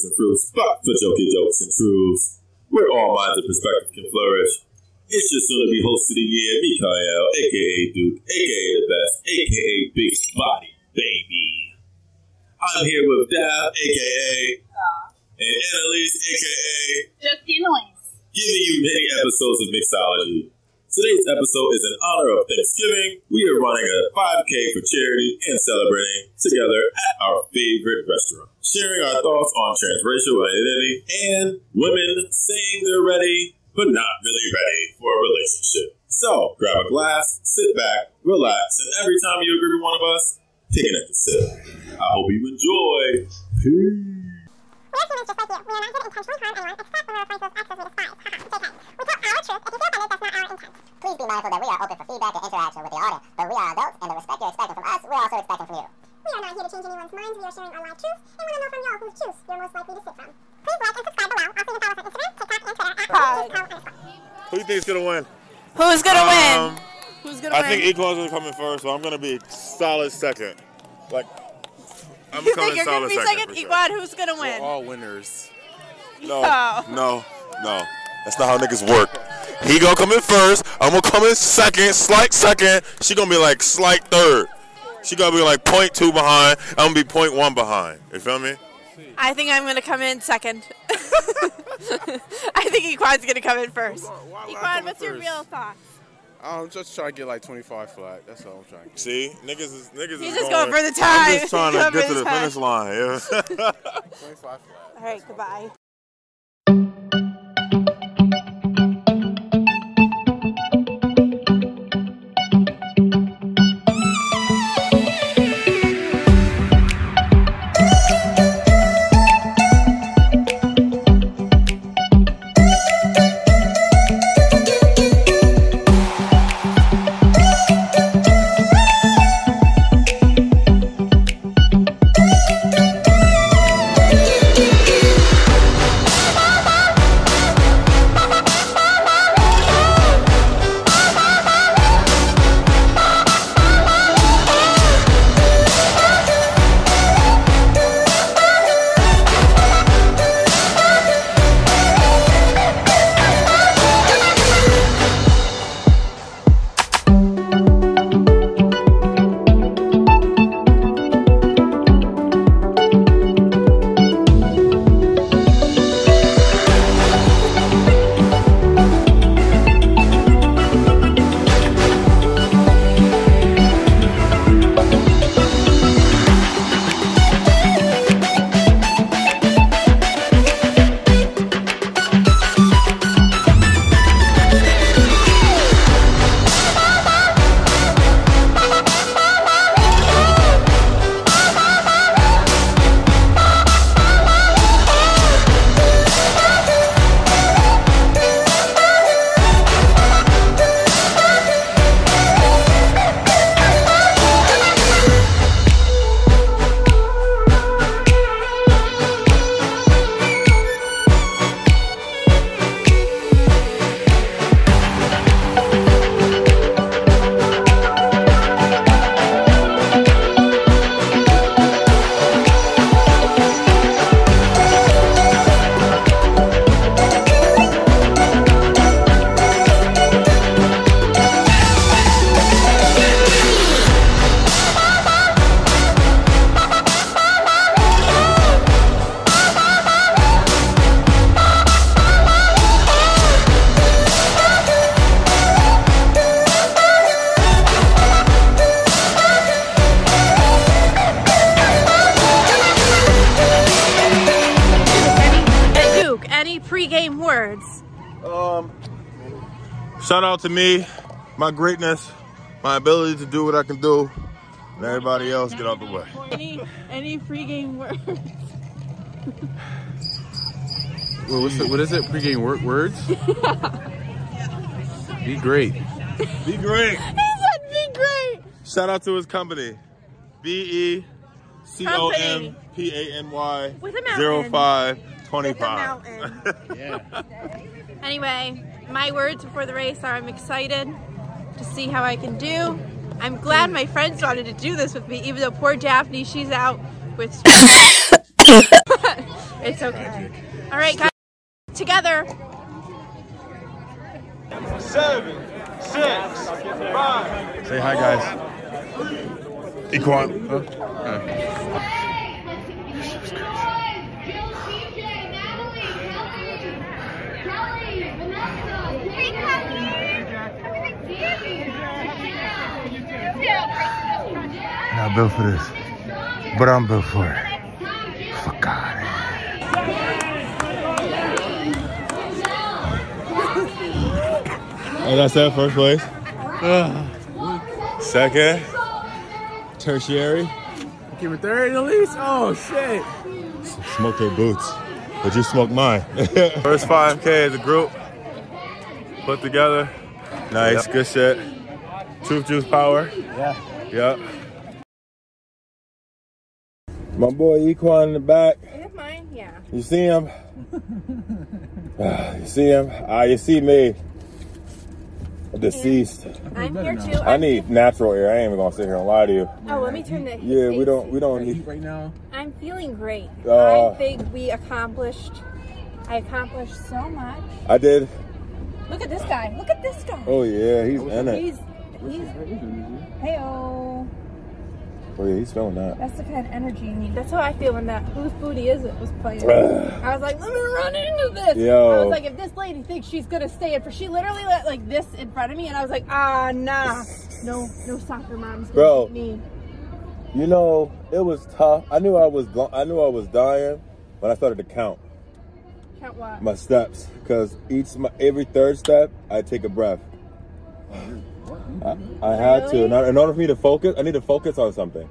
ain't for veggies and fruits, but for jokey jokes and truths. Where all minds and perspectives can flourish. It's your soon to be host of the year, Mikael, aka Duke, aka the best, aka Big Body Baby. I'm here with Dab, aka, uh. and Annalise, aka, Just Elise. giving you many episodes of Mixology. Today's episode is in honor of Thanksgiving. We are running a 5K for charity and celebrating together at our favorite restaurant. Sharing our thoughts on transracial identity and women saying they're ready, but not really ready for a relationship. So, grab a glass, sit back, relax, and every time you agree with one of us, take an extra sip. I hope you enjoy. Peace. We actually just like you. We are not here to intentionally harm anyone except when we're referring to as access we despise. Haha, JK. We tell our truth. If you feel offended, that's not our intent. Please be mindful that we are open for feedback and interaction with the audience, but we are adults, and the respect you're expecting from us, we're also expecting from you. We are not here to change anyone's minds. We are sharing our life truth and want to know from y'all whose juice you're most likely to sit from. Please like and subscribe below. Also, you can follow us on Instagram, TikTok, and Twitter at Pod. Who do you think's gonna win? Who's gonna Um, win? Who's gonna win? I win? think Equal's gonna come in first, so I'm gonna be solid second. Like, I'm you think you're solid gonna be second. second? for sure. Equad, who's gonna win? all winners. No, No. no, no. That's not how niggas work. He gonna come in first. I'm gonna come in second, slight second. She gonna be like slight third. She gonna be like point two behind. I'm gonna be point one behind. You feel me? I think I'm gonna come in second. I think Equad's gonna come in first. Why would I Equad, come in what's your first? real thoughts? I'm just trying to get like 25 flat. That's all I'm trying to get. See, niggas is niggas He's is just going, going for the time. I'm just trying to get to the the time. finish line. Yeah. 25 flat. All right, goodbye. Out to me, my greatness, my ability to do what I can do, and everybody else get out the way. Any any pregame words? Well, what's it, what is it? Pre-game wor- words? Be great. Be great. He said be great. Shout out to his company, B E C O M P A N Y With a mountain. zero five twenty With a five. mountain. Yeah. Anyway, my words before the race are I'm excited to see how I can do. I'm glad my friends wanted to do this with me, even though poor Daphne, she's out with. it's okay. All right, guys, together. Seven, six, five. Say hi, guys. Equan. Huh? Oh. Not built for this, but I'm built for it. Fuck God. As I said, first place. Uh-huh. Second, tertiary. Give it 30 at least? Oh, shit. Smoke their boots, but you smoke mine. First 5K as a group, put together. Nice, good shit. Truth Juice Power. Yeah. Yep. My boy Equan in the back. Is mine? Yeah. You see him? you see him? Ah, you see me. Deceased. I'm here too. I need natural air. I ain't even gonna sit here and lie to you. Oh, let me turn the. Yeah, we don't. We don't need. right now. I'm feeling great. Uh, I think we accomplished. I accomplished so much. I did. Look at this guy. Look at this guy. Oh yeah, he's in it. He's he's. Heyo. Oh yeah, he's feeling that. That's the kind of energy you need. That's how I feel when that Whose Booty Is It was playing. I was like, let me run into this. Yo. I was like, if this lady thinks she's gonna stay in for, she literally let like this in front of me, and I was like, ah, nah, no, no soccer mom's gonna Bro. beat me. You know, it was tough. I knew I was. I knew I was dying when I started to count Count what? my steps because each my, every third step I take a breath. I, I had to. Really? In order- in order for me to focus, I need to focus on something.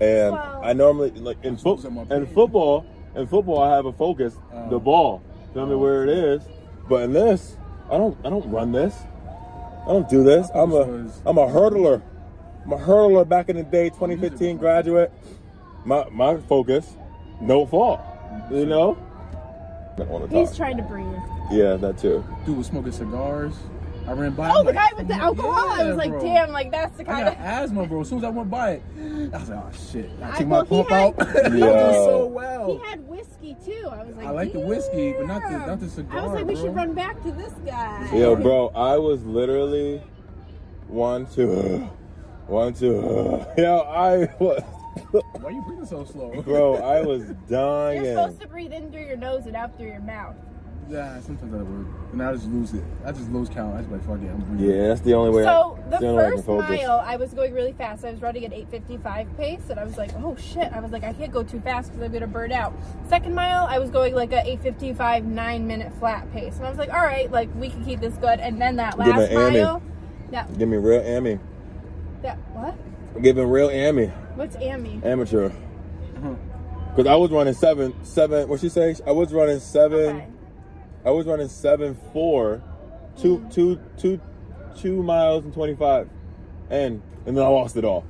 And Well- I normally like in foot Focus on my in pain. football. In football, I have a focus, the oh. ball. Tell me oh, where it is. But in this, I don't. I don't run this. I don't do this. I'm a. was- I'm a hurdler. I'm a hurdler back in the day, 2015 graduate. My my focus, no fall. Mm-hmm. You know. On the He's top. trying to breathe. Yeah, that too. Dude was smoking cigars. I ran by. Oh, I'm the like, guy with the alcohol. I was like, bro. damn, like that's the I kind got of. asthma, bro. As soon as I went by it, I was like, oh shit. I I- take well, my he pump had- out. I Yo. so well. He had whiskey too. I was like, I like the whiskey, but not the- damn. not the cigar, I was like, we bro. should run back to this guy. Yo, bro, I was literally one, two, one, two. Yo, I was, Why are you breathing so slow? bro, I was dying. You're dying. supposed to breathe in through your nose and out through your mouth. Yeah, sometimes that work. And I just lose it. I just lose count. I just like, fuck it, I'm breathing. Yeah, that's the only way. So I, the that's the only way I first mile, I was going really fast. I was running at 8:55 pace, and I was like, "Oh shit!" I was like, "I can't go too fast because I'm gonna burn out." Second mile, I was going like a 8:55 nine minute flat pace, and I was like, "All right, like we can keep this good." And then that Give it last Amy. mile, that Give me real Amy. that what? Give me real Amy. What's Amy? Amateur. Uh-huh. Because I was running seven, seven, what she say? I was running seven, Okay. I was running seven, four, two, mm. two, two, two miles and 25. And, and then I lost it all.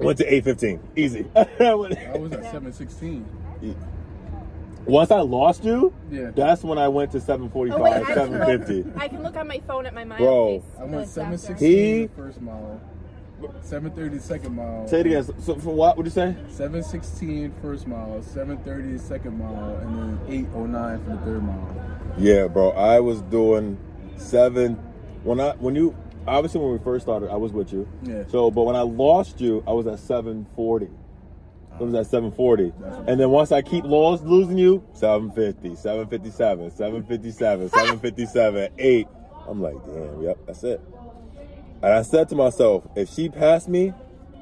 I went to 815. Easy. I was at 716. Once I lost you, Yeah. that's when I went to 745, Oh wait, I can, 750. look, I can look on my phone at my mile Bro. I like, went after. 716 He- the first mile. 730 the second mile. Say it again. So, so for what would you say? 716 first mile, 730 the second mile, and then 809 for the third mile. Yeah, bro. I was doing seven. When I when you obviously when we first started, I was with you. Yeah. So, but when I lost you, I was at seven forty. I was at 740. And then once I keep lost, losing you, 750, 757, 757, 757, 8. I'm like, damn, yep, that's it. And I said to myself, if she passed me,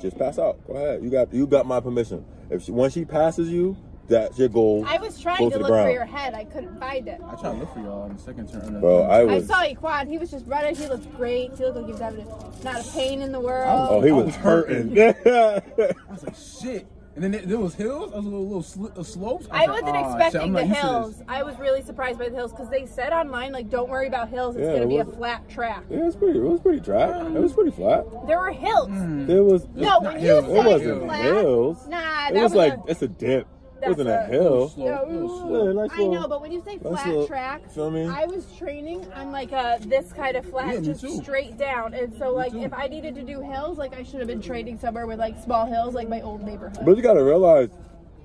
just pass out. Go ahead. You got you got my permission. If she, once she passes you, that's your goal. I was trying to to the look for your head. I couldn't find it. I tried to look for y'all on the second turn. Bro, I I was saw Equan. He was just running. He looked great. He looked like he was having a, not a pain in the world. Oh, he I was was hurting. I was like, shit. And then there, there was hills. I was a little, little sli- uh, slopes. I was like, wasn't "Ah, shit, expecting I'm the not used to this." hills. I was really surprised by the hills because they said online like, "Don't worry about hills. It's Yeah, going to it be a flat track." Yeah, it was pretty. It was pretty dry. It was pretty flat. There were hills. There was. No, not when you hills. say It wasn't flat, hills. Nah, It that was like a, it's a dip. That wasn't a a- hill. Slow, No, a little slow. Yeah, nice I little- know, uh, but when you say nice flat little- track, feel me? I was training on like a this kind of flat, Yeah, just too. straight down. And so, like, if I needed to do hills, like, I should have been training somewhere with like small hills, like my old neighborhood. But you gotta realize,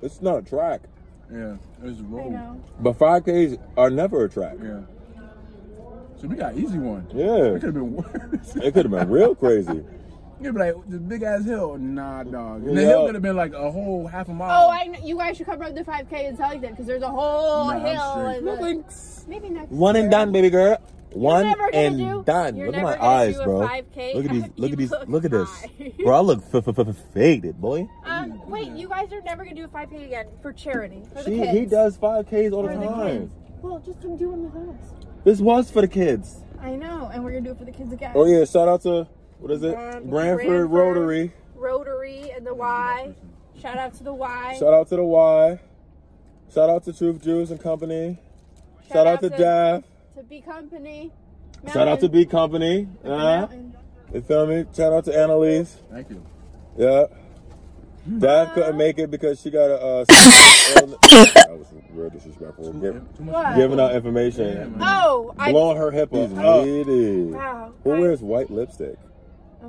it's not a track. Yeah, it's a I road. know. But 5Ks are never a track. Yeah. So we got easy one. Yeah. It could have been worse. It could have been real crazy. You'd be like, the big ass hill. Nah, dog. And the Yeah. hill could have been like a whole half a mile. Oh, I know. You guys should come run the 5K and in Southington because there's a whole Nah, hill. and No the- thanks. Maybe next One and done, baby girl. One and do- done. Look at my eyes, bro. 5K? Look at these. Look at these. look Look at this. Bro, I look f- f- f- faded, boy. Um, wait, you guys are never gonna do a 5K again for charity for the She, kids. he does 5Ks all the For the time. kids. Well, just come do one with us. This was for the kids. I know, and we're gonna do it for the kids again. Oh yeah, shout out to what is it? Um, Brantford, Brantford. Rotary. Rotary and the Y. Shout out to the Y. Shout out to the Y. Shout out to Truth Juice and Company. Shout, out, to, Daff. To B Company. Shout out to B Company. Uh, Mountain. you feel me? Shout out to Annalise. Thank you. Yeah. Daff couldn't make it because she got a. Uh, that was real disrespectful. Give, Too much. Giving out information. Yeah, man. Oh, I. Blowing her hip up. Lady. Wow. Who I- wears white lipstick?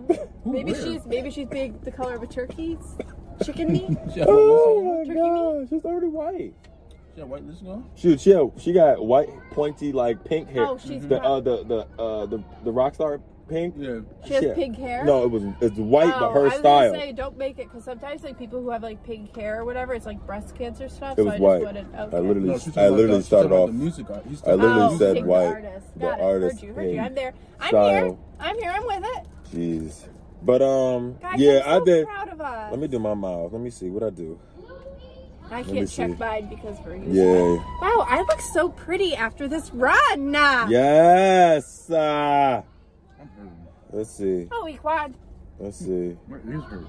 Maybe Where? she's maybe she's big the color of a turkey's chicken meat. She had Oh white my Turkey god, she's already white. She had white lipstick on? Shoot, she had, she got white, pointy, like pink hair. Oh, she's the proud. uh, the the uh the the rock star pink. Yeah. She has Yeah. pink hair. No, it was it's white, Oh, but her I was style. gonna say don't make it because sometimes like people who have like pink hair or whatever, it's like breast cancer stuff. It so was I white. Just wouldn't, okay. I literally, No, I literally the- started off. The music art. He's I literally oh, said white. The artist. The Got it. artist Heard you. Heard you. I'm there. I'm style. here. I'm here. I'm with it. Jeez, but um, Guys, yeah, I'm so I did. Proud of us. Let me do my miles. Let me see what I do. I me can't check see. mine because we're using. Yeah. Wow, I look so pretty after this run. Nah. Yes. Uh, let's see. Oh, Equad. Let's see. My ears.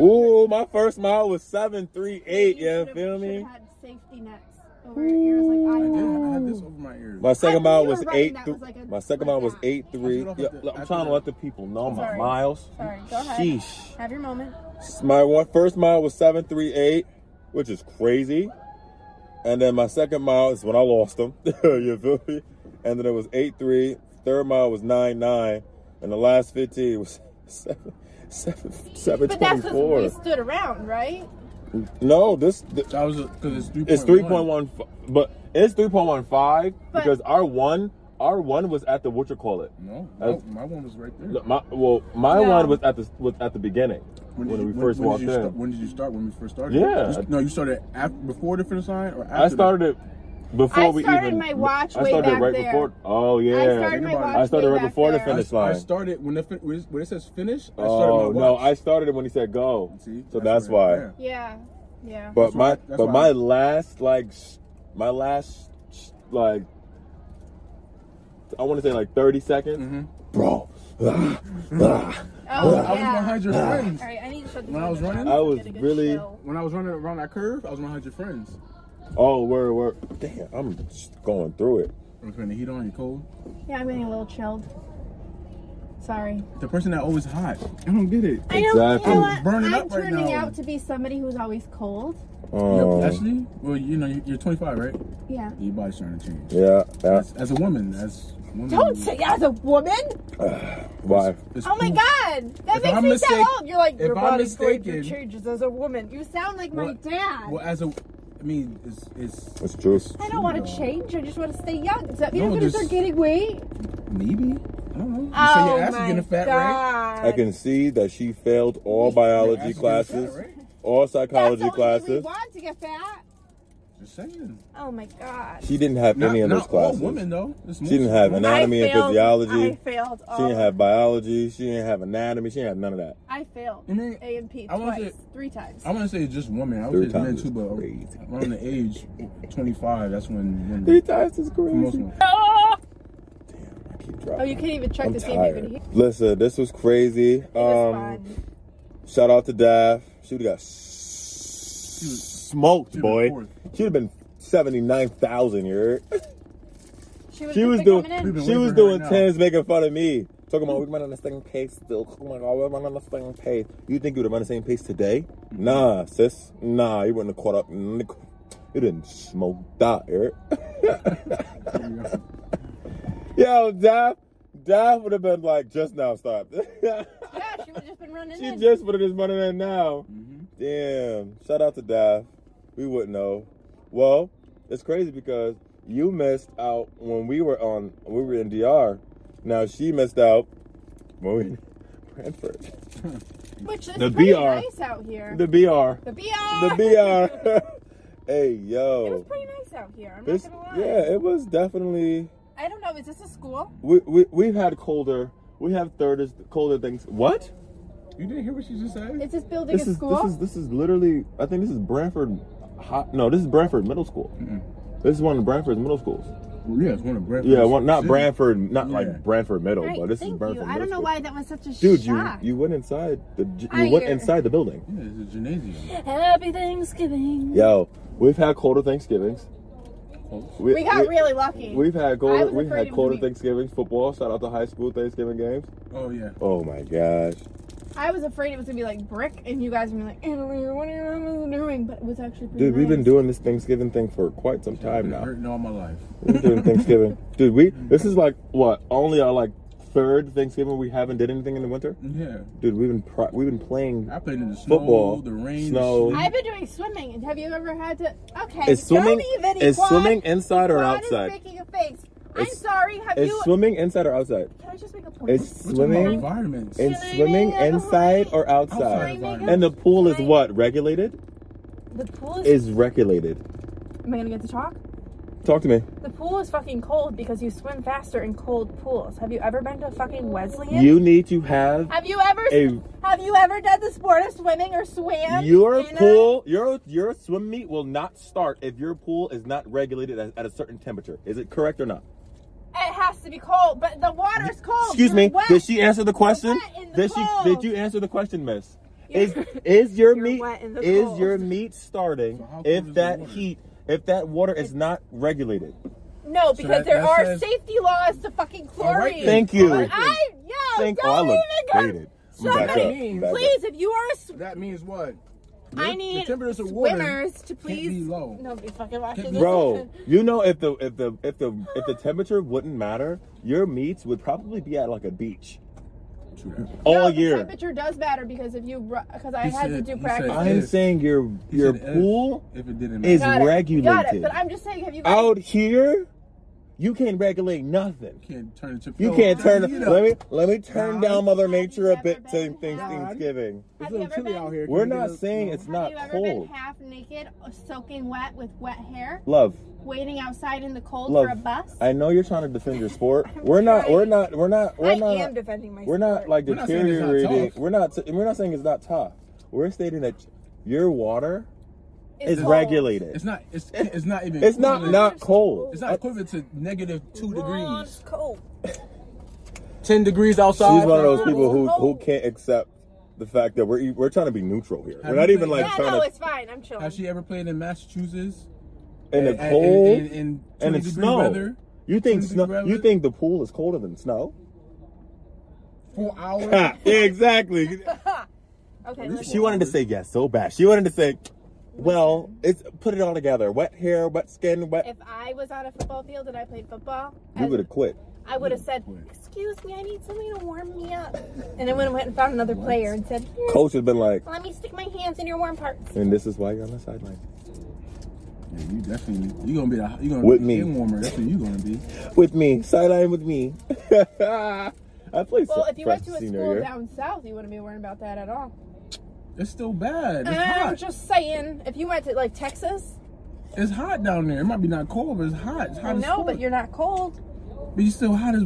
Ooh, my first mile was seven three eight. Yeah, should've- feel me? had safety nets over your ears like I I did. did. I had this over my ears. My second mile was were eight. that Th- was like a- my second like mile was that. eight three. I should Yeah, have look, I'm after trying to let the people know my Sorry. miles. Sorry, go ahead. Sheesh. Have your moment. My one first mile was seven three eight, which is crazy. And then my second mile is when I lost them. you feel me? And then it was eight three. Third mile was nine nine, and the last fifteen was seven seven seven But twenty that's because we stood around, right? No, this th- That was because it's three. it's three point one, but it's three point one five because our one our one was at the what you call it. No, That's- my, my one was right there. My, well, my No. one was at the was at the beginning when, did you- we first when walked in. Start, when did you start? When we first started? Yeah. You no, you started after, before the finish line or after? I started it before I we started even. my watch I way started back right there. before. Oh yeah. I started my watch. I started way right back before the there. I, finish line. I line. started when the fin- when it says finish. I started Oh my no. I started it when he said go. See, So that's why- why. yeah. Yeah, yeah. But That's my why- that's but why my last like my last like I want to say like thirty seconds, Mm-hmm. bro. ah, ah. Oh, I was yeah. behind your friends. All right, I need to shut this When I was running. I was Get a good really- chill. When I was running around that curve, I was behind your friends. Oh, word, word. Damn, I'm just going through it. I'm turning the heat on. You cold? Yeah, I'm getting a little chilled. Sorry. The person that always hot. I don't get it. I don't. Exactly. You know what? Burning I'm up right turning out to be somebody who's always cold. Oh, Yeah, um, actually, well, you know, you- you're 25, right? Yeah. Your body's starting to change. yeah, yeah. As, as a woman, as a woman, Don't say as a woman. Why? it's Oh my god, that If makes I'm me mistake- sound old. You're like if your I'm body's going through mistaken- changes as a woman. You sound like my dad. Well, as a, I mean, it's it's It's true. I don't want to change. I just want to stay young. Does that mean No, I'm gonna just- start getting weight? maybe. I don't know. You say oh your ass is my getting fat, god! right? I can see that she failed all Your ass biology is getting classes, fat, right? all That's psychology the only way we classes. want to get fat. Just. Oh my god. She didn't have Not, any of those not all classes. women though. She didn't have anatomy I and physiology. I failed. All She didn't have biology. She didn't have anatomy. She didn't have none of that. I failed. I mean, A and P I wanna twice, say- three times. I want to say just women. I Three would say men times too, but crazy. around the age 25, that's when when Three times is for most crazy. women. Oh! Damn, I keep oh, you can't even check I'm to see if you can hear. Listen, this was crazy. was Um, fun. shout out to Dav. She would have got was- smoked, she would've boy. Been fourth. She'd have been seventy nine thousand. You heard? She was, She was been doing. coming in. We've been She waiting was for her doing right now. tens, making fun of me. Talking about we run on the same pace still. Oh my god, we run on the same pace. You think you would have run the same pace today? Mm-hmm. Nah, sis. Nah, you wouldn't have caught up. You didn't smoke that, Eric. Yo, Daph, Daph would have been like, just now, stop. Yeah, she would have just been running she in. just would have just running in now. Mhm. Damn. Shout out to Daph. We wouldn't know. Well, it's crazy because you missed out when we were on we were in DR. Now she missed out when we in Brantford. Which is The pretty BR. nice out here. The BR. The BR. The BR. hey yo. It was pretty nice out here. I'm This, not gonna lie. yeah, it was definitely I don't know. Is this a school? we, we we've had colder we have third colder things. What? You didn't hear what she just said? Is this building This a is school? this is this is literally I think this is Brantford Hot no, this is Brantford Middle School. This is one of Brantford's middle schools. yeah, it's one of Brantford's Yeah, one, not city. Brantford, not Yeah. like Brantford Middle, Right, but this thank is Brantford you. Middle I don't know why that was such a Dude, you shock. you went inside the you I went hear- inside the building. Yeah, it's a gymnasium. Happy Thanksgiving. Yo, we've had colder Thanksgivings. Close. We got really lucky. We've had I colder we've had colder. Thanksgivings football. Shout out to high school Thanksgiving games. Oh yeah. Oh my gosh. I was afraid it was gonna be like brick, and you guys would be like, Annalie, what are you doing? But it was actually pretty Dude, we've been doing this Thanksgiving thing for quite some time been now. hurting all my life. We've been doing Thanksgiving. Dude, we mm-hmm. this is like what only our like third Thanksgiving we haven't did anything in the winter. Yeah. Dude, we've been pri- we've been playing. I played in the snow, Football, the rain, snow. the I've been doing swimming. And have you ever had to? Okay. Is swimming don't even, is Equan. swimming inside or Equan is outside? making a face. I'm Is- sorry. Have Is you? swimming inside or outside? Can I just make a point? Is We're talking about swimming environments. is Can I swimming make a inside point? or outside? Outside Can I make environment. And the pool is Can I- what regulated? The pool is. Is regulated. Am I gonna get to talk? Talk to me. The pool is fucking cold because you swim faster in cold pools. Have you ever been to fucking Wesleyan? You need to have Have you ever? a have you ever done the sport of swimming or swam? your in a- pool. Your your swim meet will not start if your pool is not regulated at, at a certain temperature. Is it correct or not? It has to be cold, but the water's cold. Excuse You're me. wet. Did she answer the question? the Did she? cold. Did you answer the question, Miss? You're- Is is your meat wet in the is cold. your meat starting So if that heat if that water is not regulated? No, because that- there that are says- safety laws to fucking chlorine. then. Thank you. But I yo, Thank. Oh, don't Oh, I look even come- dated. Somebody, up. Back up. please, if you are a sw- That means what? I need temperatures of water swimmers to can't please. be low. Nobody fucking watching Can't this. Bro, you know if the if the if the if the temperature wouldn't matter, your meats would probably be at like a beach all no, The year. temperature does matter because if you because I he had said, to do practice. I'm saying your your said if- pool If it didn't is matter. Got it. regulated. Got it. But I'm just saying, have you guys? Out here, you can't regulate nothing. You can't turn it to You can't turn. You know. Let me let me turn God. down Mother Nature a bit ever to been things? Thanksgiving. It's Have a little chilly been- out here. We're not get a- saying it's have not you ever been half naked, soaking wet with wet hair, Love, waiting outside in the cold love. for a bus? I know you're trying to defend your sport. We're not. We're not. We're not. We're I not. am defending my We're not sport. like We're not not deteriorating. We're not. We're not saying it's not tough. We're stating that your water It's is cold. regulated. It's not. It's it's not even. It's not not cold. It's not equivalent to negative two degrees. it's cold. Ten degrees outside. She's one of those people who, who can't accept the fact that we're we're trying to be neutral here. We're not even played- like Yeah, trying no, to it's fine. I'm chilling. Has she ever played in Massachusetts? in the cold and, and, and, and 20 it's snow. Weather, You think snow? degree You think the pool is colder than snow? four hours? yeah, exactly. okay. She wanted to say yes so bad. She wanted to say, well, it's put it all together. Wet hair, wet skin, wet. If I was on a football field and I played football, You would have quit. I would have said, "Excuse me, I need something to warm me up," and I went and went and found another player and said, "Here, Coach has been like, "Let me stick my hands in your warm parts." and this is why you're on the sideline Yeah, you definitely. You gonna be the. You gonna With be me. the skin warmer. That's what you're gonna be. with me, sideline with me. I played Well, so- if you went to a school year. down south, you wouldn't be worrying about that at all. It's still bad. It's I'm hot. just saying, if you went to like Texas, It's hot down there. It might be not cold, but it's hot. It's hot I know, but you're not cold. But you still hot as.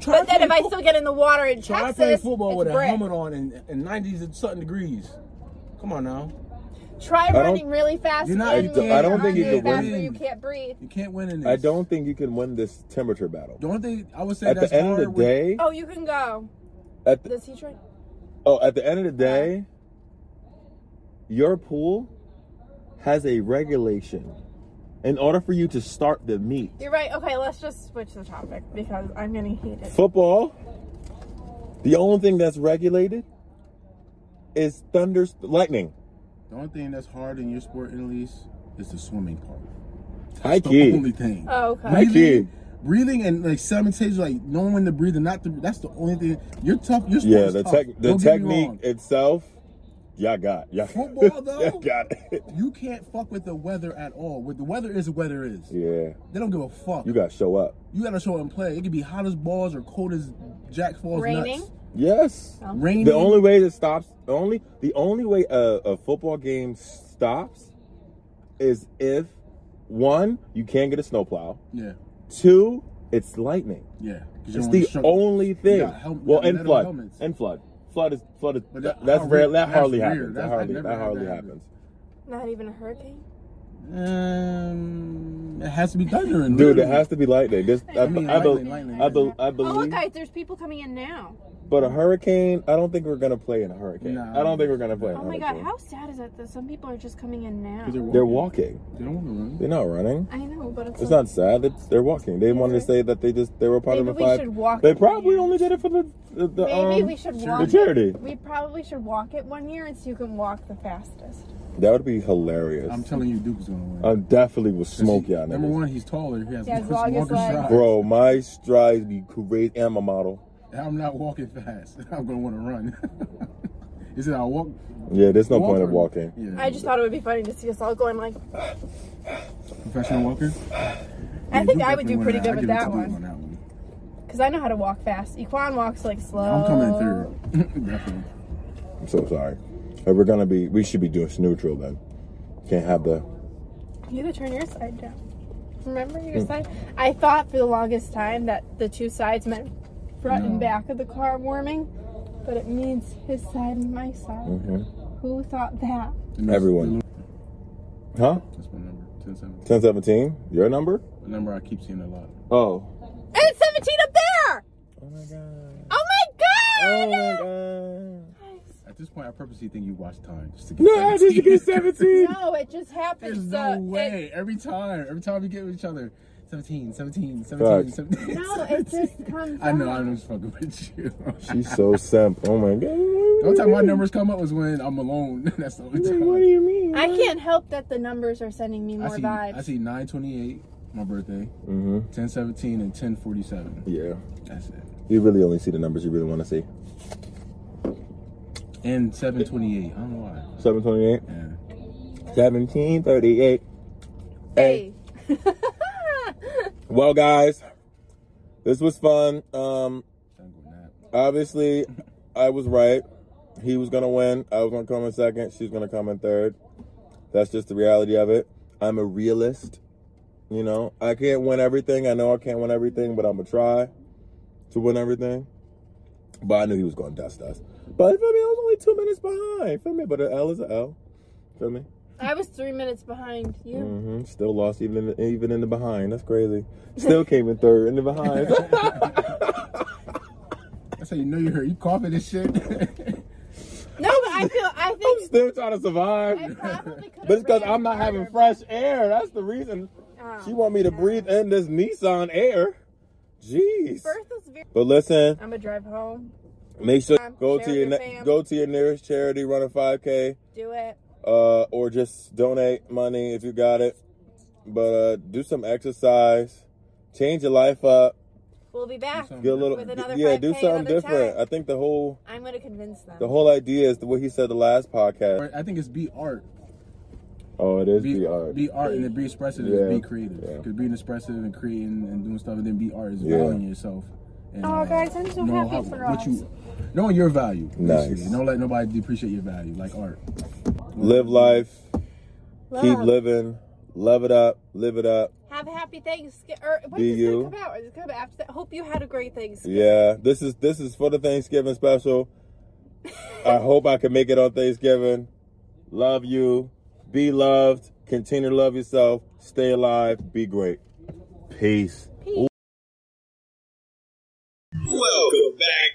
Try But then playing if I still get in the water in Try Texas, playing football it's with a helmet on and, and 90s and something degrees. Come on now. Try don't- running really fast. You're not- in I don't- I don't think you can win. you can't breathe. You can't win in this. I don't think you can win this temperature battle. The only thing I would say At that's the end of hard the with- day, Oh, you can go. at the, Does he try? oh, at the end of the day, your pool has a regulation. In order for you to start the meet, You're right. Okay, let's just switch the topic because I'm gonna hate it. football, the only thing that's regulated is thunder, lightning. The only thing that's hard in your sport, at least, is the swimming part. High The key. only thing. Oh, okay. High key. Breathing, breathing and like simultaneously, like knowing when to breathe and not to. That's the only thing. You're tough. You're Yeah, the tough. tech, the Don't get me technique itself, y'all got. Y'all, Football, though? y'all got it. You can't fuck with the weather at all. With the weather is the weather is. Yeah, They don't give a fuck. you got to show up. You gotta show up and play. It could be hot as balls or cold as Jack Falls Raining? nuts. Yes. Oh. Raining. The only way that stops, the only, the only way a, a football game stops is if one, you can't get a snowplow. Yeah, Two, it's lightning. Yeah. It's the only thing. got hel- well, got and flood, helmets. and flood, flood is flood is that- that's rare. rare- That that's hardly rare. happens. That hardly that hardly happens. Not even a hurricane. Um, it has to be thundering. Dude, literally. it has to be lightning. This, I, mean, I, bel- lightning, lightning. I, bel- I Oh, believe. look, guys, there's people coming in now. But a hurricane, I don't think we're gonna play in a hurricane. Nah. I don't think we're gonna play in a Oh my hurricane. god, how sad is that? That some people are just coming in now. They're walking. They don't want to run. They're not running. I know, but it's, It's a- not sad. It's, they're walking. They wanted to say that they just they were part Maybe of we the five. should walk They probably again. only did it for the the, the Maybe um, we should the charity. it. We probably should walk it one year and see who can walk the fastest. That would be hilarious. I'm telling you, Duke's is gonna win. I definitely would smoke He- y'all. Number one, he's taller. He has He has longer strides. Bro, my strides be crazy. And my model. And I'm not walking fast. I'm gonna want to run. Is it I walk? Yeah, there's no walk point or- of walking. Yeah. I just thought it would be funny to see us all going like. professional walker. I think Duke I would do pretty good with that one on that one. because I know how to walk fast. Equan walks like slow. I'm coming through. definitely. I'm so sorry. But we're gonna be. We should be doing neutral then. Can't have the. You had to turn your side down. Remember your side? I thought for the longest time that the two sides meant front and back of the car warming, but it means his side and my side. hmm Who thought that? Everyone. Huh? That's my number. 10 17. 1017. Your number? The number I keep seeing a lot. Oh. And 17 up there! Oh my god. Oh my god! Oh my god. At this point, I purposely think you watch time just to get No, 17. did you get 17? No, it just happens. There's no uh, way. Every time. Every time we get with each other. 17, 17, 17, Facts. 17. It, no, it just comes. I know, out. I'm just fucking with you. She's so simp. Oh my god. The only time my numbers come up was when I'm alone. That's the only time. What do you mean? I can't help that the numbers are sending me I more see, vibes. I see 928, my birthday, Mm-hmm. 1017, and 1047. Yeah. That's it. You really only see the numbers you really want to see. And 728. I don't know why. 728. Yeah. 1738. hey. Well, guys, this was fun. Um, Time to go nap. obviously, I was right. He was gonna win. I was gonna come in second. She's gonna come in third. That's just the reality of it. I'm a realist. You know, I can't win everything. I know I can't win everything, but I'm gonna try to win everything. But I knew he was gonna dust us. But feel me, I was only two minutes behind. Feel me, but an L is an L. Feel me? I was three minutes behind you. hmm Still lost even in the, even in the behind. That's crazy. Still came in third in the behind. That's how you know you're hurt. You coughing and shit. No, but I feel. I think I'm still trying to survive. I probably could. But it's because I'm not having fresh air. That's the reason. Oh. She want me to breathe in this Nissan air. Jeez. Bertha's very. But listen, I'm gonna drive home. Make sure Um, go to your your go to your nearest charity, run a 5K, Do it. uh, or just donate money if you got it. But uh, do some exercise, change your life up, We'll be back get a little with another yeah, 5K do something different. time. I think the whole I'm gonna convince them. the whole idea is the what he said the last podcast. I think it's be art. Oh, it is Be, the art. be art and then be expressive Yeah. is be creative. Yeah. Because being expressive and creating and doing stuff and then be art is Yeah. valuing yourself. And, Oh, guys, I'm so know happy for what us. you knowing your value. Nice. Don't let nobody depreciate your value like art. Live life, Love. keep living, love it up, live it up. Have a happy Thanksgiving. Or when Be you. it come out? Or does come after that? Hope you had a great Thanksgiving. Yeah, this is this is for the Thanksgiving special. I hope I can make it on Thanksgiving. Love you. Be loved. Continue to love yourself. Stay alive. Be great. Peace. Welcome back,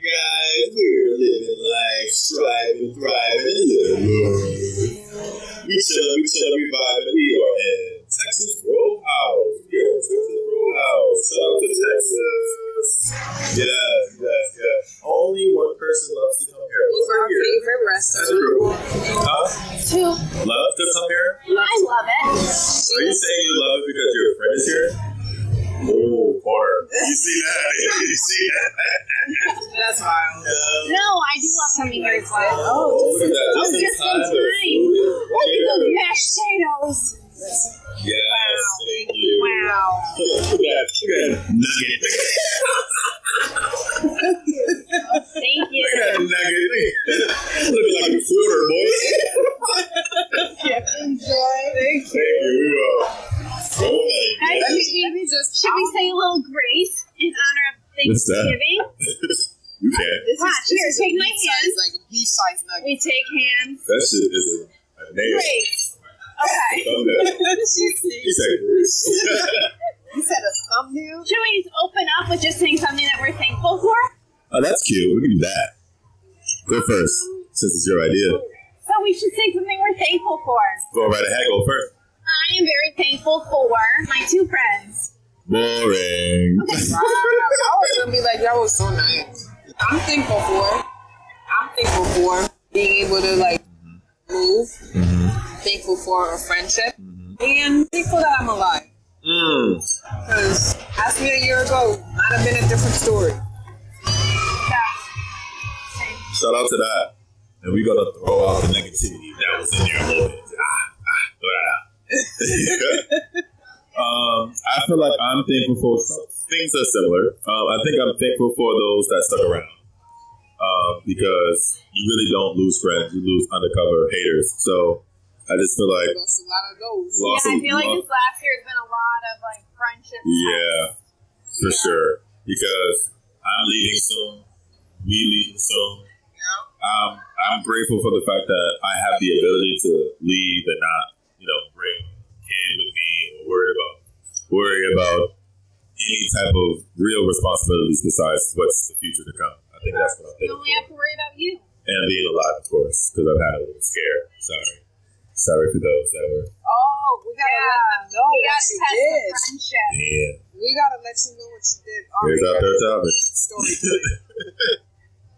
guys. We're living life, striving, thriving, and living life. We chillin', we chillin', we vibing. We are in Texas Roadhouse. We are in Texas Roadhouse. Shout out to Texas. Yes, yes, yes. Only one person loves to come here. What's our favorite That's true. Huh? Two. love to come here? I love it. Are you saying you love it because your friend is here? Oh, Porter. You see that? you see that? That's wild. No, I do love coming here as well. Oh, look at that. Oh, Just in just in time. time. Look at those mashed potatoes. Yes, thank you. Wow. Look at that. Look at that nugget. Thank you. Look at that nugget. Looking like a quarter, boy. Enjoy. Thank you. Thank you. We will. So Hey, many. should, we, just. should we say a little grace in honor of What's that? Thanksgiving? You can. This Watch, is, this here, is take my beef size, hand. like a beef size nugget. We take hands. That shit is a, a nail. Grace. Okay. Thumbnail. He said Bruce. you said a thumbnail? Should we open up with just saying something that we're thankful for? oh, that's cute. We can do that. Go first, since it's your idea. So we should say something we're thankful for. Go right ahead. Go first. I am very thankful for my two friends. Boring. Wow. I was gonna be like, that was so nice. I'm thankful for. I'm thankful for being able to like move. Thankful for a friendship, and thankful that I'm alive. Mm. Because ask me a year ago, might have been a different story. Shout out to that. And we're gonna throw out the negativity that was in there a little bit. um, I feel like I'm thankful for some things are similar. Um, I think I'm thankful for those that stuck around. Um, because you really don't lose friends, you lose undercover haters. So I just feel like Lost a lot of those. Yeah, I a feel like this last year has been a lot of like friendships. Yeah, for sure. Because I'm leaving soon. We leaving soon. Um, I'm grateful for the fact that I have the ability to leave and not, you know, bring kid with me or worry about worry about any type of real responsibilities besides what's the future to come. I think that's what I'm You thinking. only have to worry about you. And being alive, of course, because I've had a little scare. Sorry. Sorry for those that were. Oh, we gotta let them know we what gotta you test did. the friendship. Man, We gotta let you know what you did. here's our Already. third topic. Story time.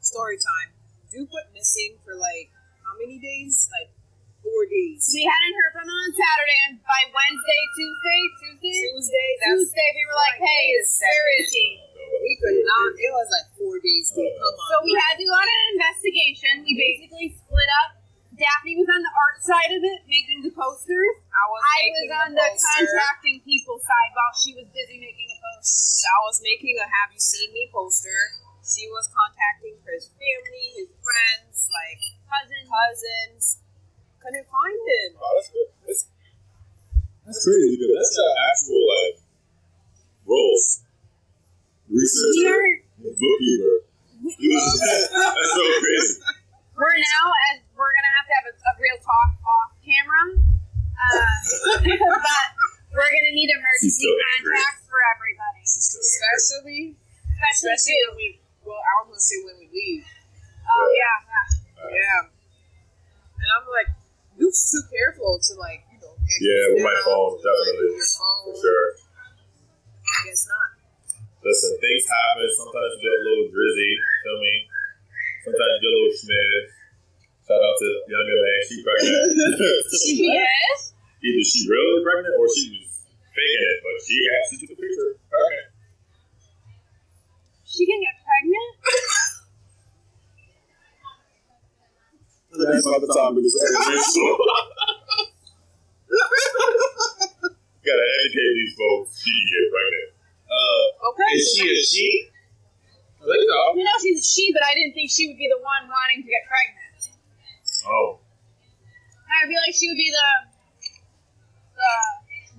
Story time. Duke went missing for like how many days? Like four days. We hadn't heard from them on Saturday, and by Wednesday, Tuesday, Tuesday, Tuesday. Tuesday, we were like, "Hey, where is he?" we could not. It was like four days. Come on. So we had to go on an investigation. We basically split up. Daphne was on the art side of it, making the posters. I was. I was on the the contracting people side while she was busy making a poster. I was making a "Have you seen me?" poster. She was contacting his family, his friends, like cousins, cousins. Couldn't find him. Oh, that's good. That's, that's crazy because that's an actual like roles. Researcher, we are bookkeeper. that's so crazy. we're now as we're gonna have to have a, a real talk off camera. Uh, but we're gonna need emergency so contacts for everybody, Especially, especially especially you. when we. Well, I was gonna say when we leave. Oh yeah, yeah. Yeah. And I'm like, Too careful to like, you know. Yeah, with my phone, definitely. phone. For sure. I guess not. Listen, things happen. Sometimes you get a little drizzy. Feel me? Sometimes you get a little schmiz. Shout out to young man. She pregnant. she Yes. Either she really pregnant or she was faking it, but she actually took a picture. Okay. She can get pregnant. That's about the topic. Gotta educate these folks. She can get pregnant. Uh, Okay. is so she a she? I think so. You know she's a she, but I didn't think she would be the one wanting to get pregnant. Oh. I feel like she would be the the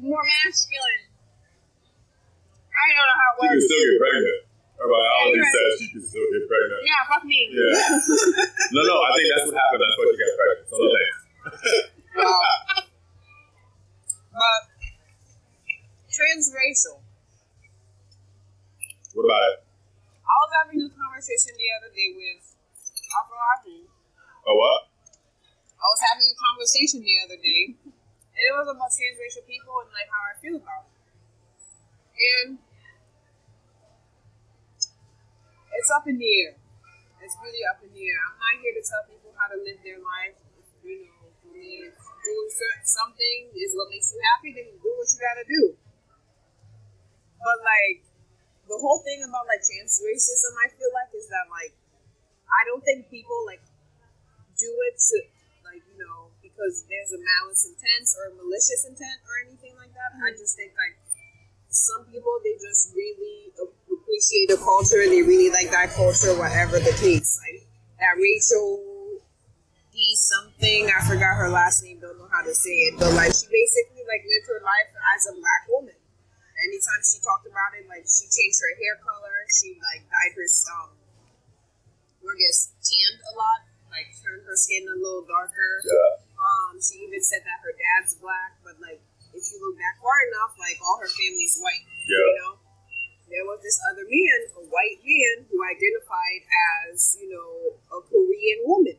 more masculine. I don't know how it She can works. still get pregnant. Her biology Yeah, says she can still get pregnant. Yeah, fuck me. Yeah. no, no, I think that's what happened. That's why she got pregnant. So no thanks. Um, but transracial. What about it? I was having a conversation the other day with Afro Oh, what? I was having a conversation the other day, and it was about transracial people and like how I feel about it. And it's up in the air. It's really up in the air. I'm not here to tell people how to live their life. You know, for me, it's do something is what makes you happy, then do what you gotta do. But like the whole thing about like trans racism, I feel like is that like I don't think people like do it to like you know because there's a malice intent or a malicious intent or anything like that. I mm. just think like some people they just really uh, appreciate the culture. And they really like that culture, whatever the case. Like that Rachel D something. I forgot her last name. Don't know how to say it, but like she basically like lived her life as a black woman. Anytime she talked about it, like she changed her hair color. She like dyed her um, I guess tanned a lot, like turned her skin a little darker. Yeah. Um, she even said that her dad's black, but like if you look back far enough, like all her family's white. Yeah. You know, there was this other man, a white man, who identified as you know a Korean woman,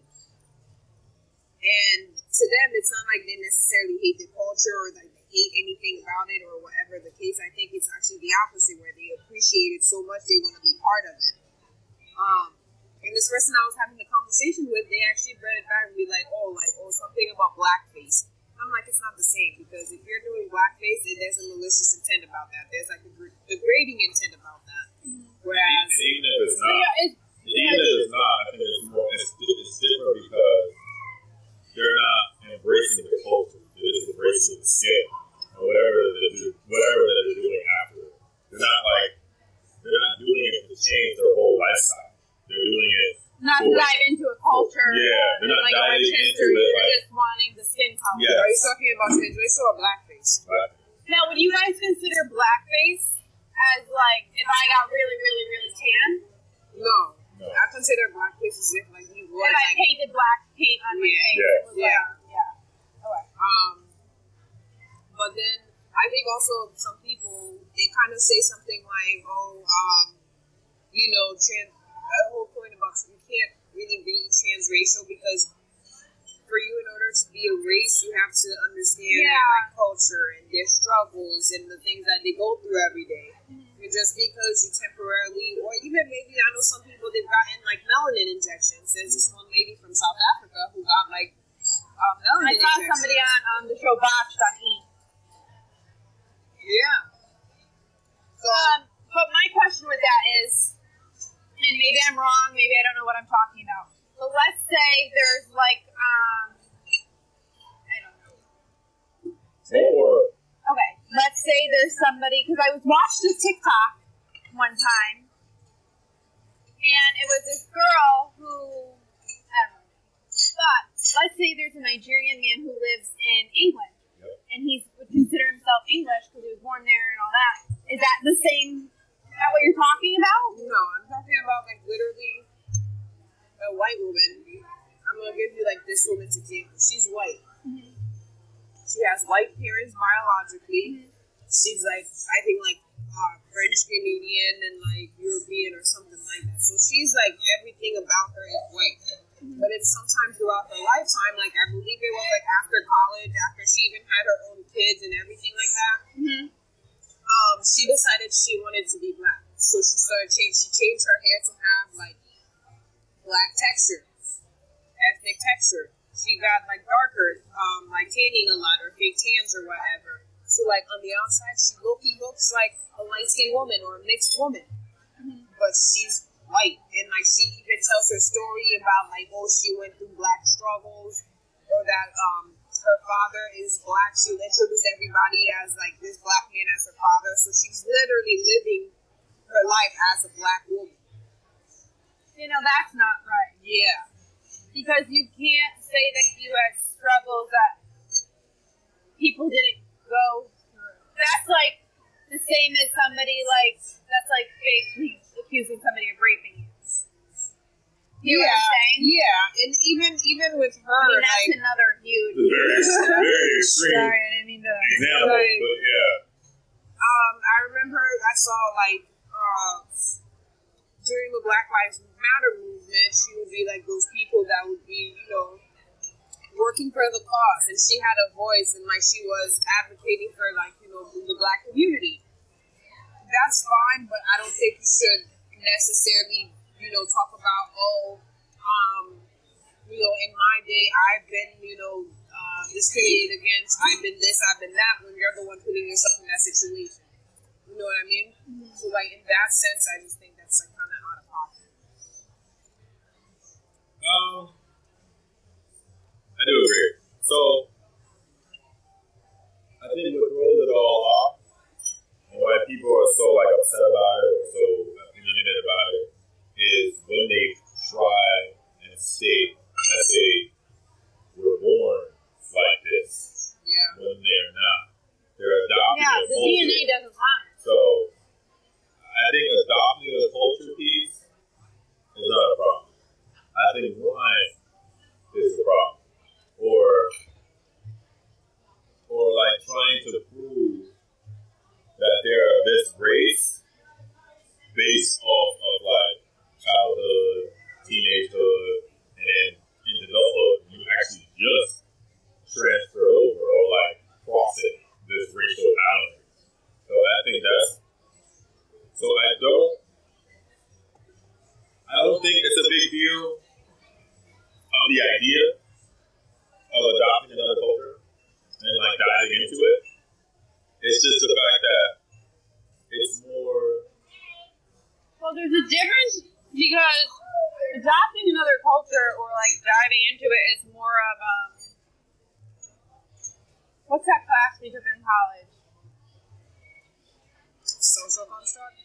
and to them, it's not like they necessarily hate the culture or like they hate anything about it or whatever the case. I think it's actually the opposite, where they appreciate it so much they want to be part of it. Um, and this person I was having the conversation with, they actually brought it back and be like, oh, like, oh, something about blackface. I'm like, it's not the same because if you're doing blackface, then there's a malicious intent about that. There's like a gr- degrading intent about that. Whereas, And even if it's So, not, yeah, it's, even if it's not, I think it's more. It's, it's different because they're not embracing the culture. They're just embracing the skin or whatever they're do- whatever that they're doing after. They're not like they're not doing it to change their whole lifestyle. They're doing it. Not to for- dive into a culture. Yeah, they're not like diving orange into history. it, You're like- just wanting the skin color. Yeah. are you talking about skin transracial or blackface? Like, Now, would you guys consider blackface as like if I got really, really, really tan? No. No. I consider blackface as if like you were If I painted black paint on my face? Yeah. Yeah. Like, yeah. Okay. Um, but then I think also some people they kind of say something like, "Oh, um, you know, trans." The you can't really be transracial because for you, in order to be a race, you have to understand their Yeah. like, culture and their struggles and the things that they go through every day. And just because you temporarily, or even maybe I know some people they've gotten like melanin injections. There's this one lady from South Africa who got like um, melanin I saw injections. somebody on um, the show Botched on E. Yeah. So Um, but my question with that is, and maybe I'm wrong, maybe I don't know what I'm talking about. But let's say there's like, um, I don't know. or Okay, let's say there's somebody because I was watched this TikTok one time, and it was this girl who I don't know. But let's say there's a Nigerian man who lives in England, and he would consider himself English because he was born there and all that. Is that the same? Is that what you're talking about? no, I'm talking about like literally a white woman. I'm gonna give you like this woman's example. She's white. Mm-hmm. She has white parents biologically. She's like I think like uh, French Canadian and like European or something like that. So she's like everything about her is white. Mm-hmm. But it's sometimes throughout her lifetime, like I believe it was like after college, after she even had her own kids and everything like that. Mm-hmm. Mm-hmm. um, she decided she wanted to be black. So she started change. She changed her hair to have like black texture, ethnic texture. She got like darker, um, like tanning a lot or fake tans or whatever. So like on the outside, she low key looks like a light skinned woman or a mixed woman, but she's white. And like she even tells her story about like oh she went through black struggles or that um her father is black. She'll introduce everybody as like this black man as her father. So she's literally living her life as a black woman. You know that's not right Yeah. because you can't say that you had struggles that people didn't go through. That's like the same as somebody like that's like fakely accusing somebody of raping you. You know what I'm saying? Yeah. And even even with her, I mean, that's like another huge. very, very extreme Sorry, I didn't mean to. example, Right. but yeah. um, I remember I saw like uh, during the Black Lives Matter movement, she would be like those people that would be, you know, working for the cause, and she had a voice, and like she was advocating for like you know the black community. That's fine, but I don't think you should necessarily, you know, talk about oh, um, you know, in my day I've been, you know, uh, discriminated against. I've been this, I've been that. When you're the one putting yourself in that situation, you know what I mean? So like in that sense, I just think that's like kind of out of pocket. Um, I do agree. So, I think what throws it all off, and why people are so like upset about it or so opinionated about it, is when they try and state that they were born like this Yeah. when they're not. They're adopting Yeah, a the culture. DNA doesn't lie. So, I think adopting a culture piece is not a problem. I think lying is the problem, or or like trying to prove that they're this race based off of like childhood, teenagehood, and then into adulthood. You actually just transfer over or like cross it this racial boundary. So I think that's so I don't I don't think it's a big deal of the idea of adopting another culture and like diving into it. It's just the fact that it's more Well, there's a difference because adopting another culture or like diving into it is more of um, what's that class we took in college? Social construct.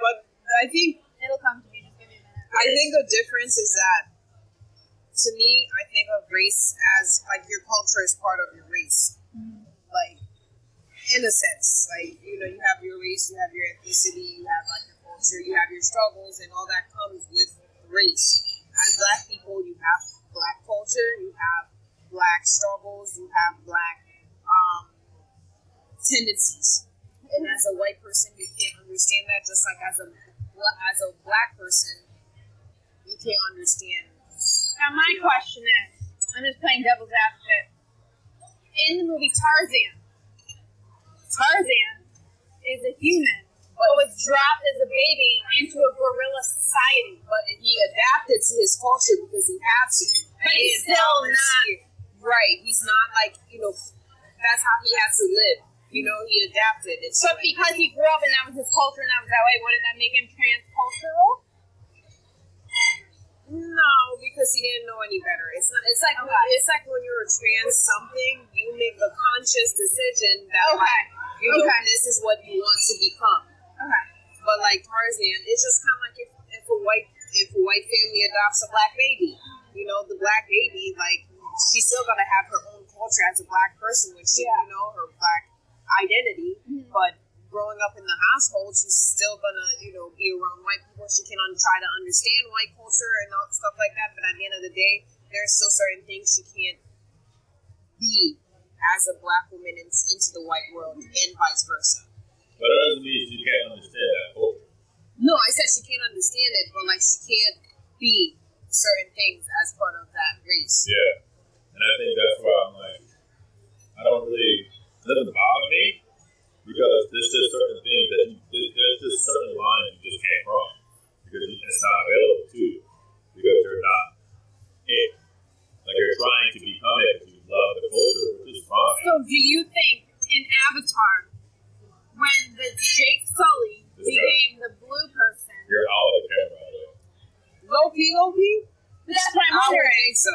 But I think It'll come to me. Just give me a minute. I think the difference is that to me, I think of race as like your culture is part of your race. Like in a sense. Like, you know, you have your race, you have your ethnicity, you have like your culture, you have your struggles and all that comes with race. As black people you have black culture, you have black struggles, you have black um, tendencies. And as a white person, you can't understand that. Just like as a as a black person, you can't understand. Now, my question is I'm just playing devil's advocate. In the movie Tarzan, Tarzan is a human was dropped as a baby into a gorilla society. But he adapted to his culture because he had to. But He he's still not- here. right. He's not like you know. That's how he has to live. You know, he adapted. It's But because he grew up and that was his culture and that was that way, wouldn't that make him transcultural? No, because he didn't know any better. It's not. It's like it's like when you're trans something, you make a conscious decision that Okay. like you know Okay. this is what you want to become. Okay. But like Tarzan, it's just kind of like if, if a white if a white family adopts a black baby, you know, the black baby like she's still gonna have her own culture as a black person, which she, Yeah. you know her black identity, mm-hmm. but. Growing up in the household, she's still gonna, you know, be around white people. She can un- try to understand white culture and all stuff like that. But at the end of the day, there's still certain things she can't be as a black woman in, into the white world, and vice versa. But that doesn't mean you can't understand that culture. No, I said she can't understand it, but like she can't be certain things as part of that race. Yeah. And I think that's why I'm like, I don't really, it doesn't bother me because there's just certain things that you, there's just certain lines you just can't cross because it's not available to you because you're not it. Like you're trying to become it because you love the culture, which is fine. So, do you think in Avatar, when the Jake Sully This guy. became the blue person, You're out of the camera, by the. Low key, low key. that's what I'm I would wondering. think so.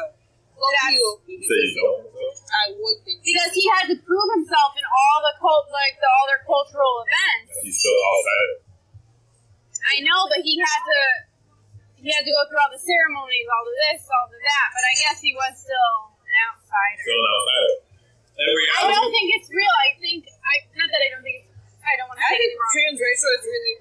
Low key, low key. So you don't think so? I would think so. Because he had to prove himself in all the cult, like the, all their cultural events. He's still outside of it. I know, but he had to he had to go through all the ceremonies, all of this, all of that. But I guess he was still an outsider. Still outside of it. In I don't think it's real. I think I not that I don't think it's. I don't want to I say think it's wrong. transracial is really,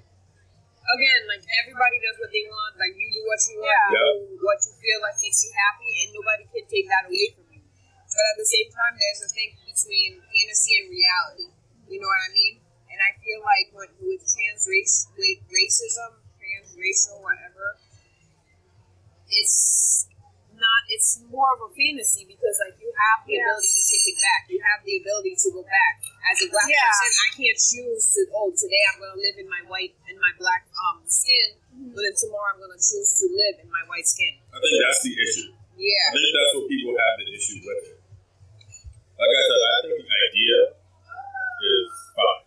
again, like everybody does what they want. Like you do what you want, Yeah. you what you feel like makes you happy, and nobody can take that away from you. But at the same time, there's a thing between fantasy and reality. You know what I mean? And I feel like with, with trans race, with racism, transracial, whatever, it's not it's more of a fantasy because like you have the ability to take it back. You have the ability to go back. As a black yeah. person, I can't choose to oh today I'm gonna live in my white and my black um skin, mm-hmm. but then tomorrow I'm gonna choose to live in my white skin. I think that's the issue. Yeah. I think that's what people have the issue with it. Like I said, I think the idea is fine.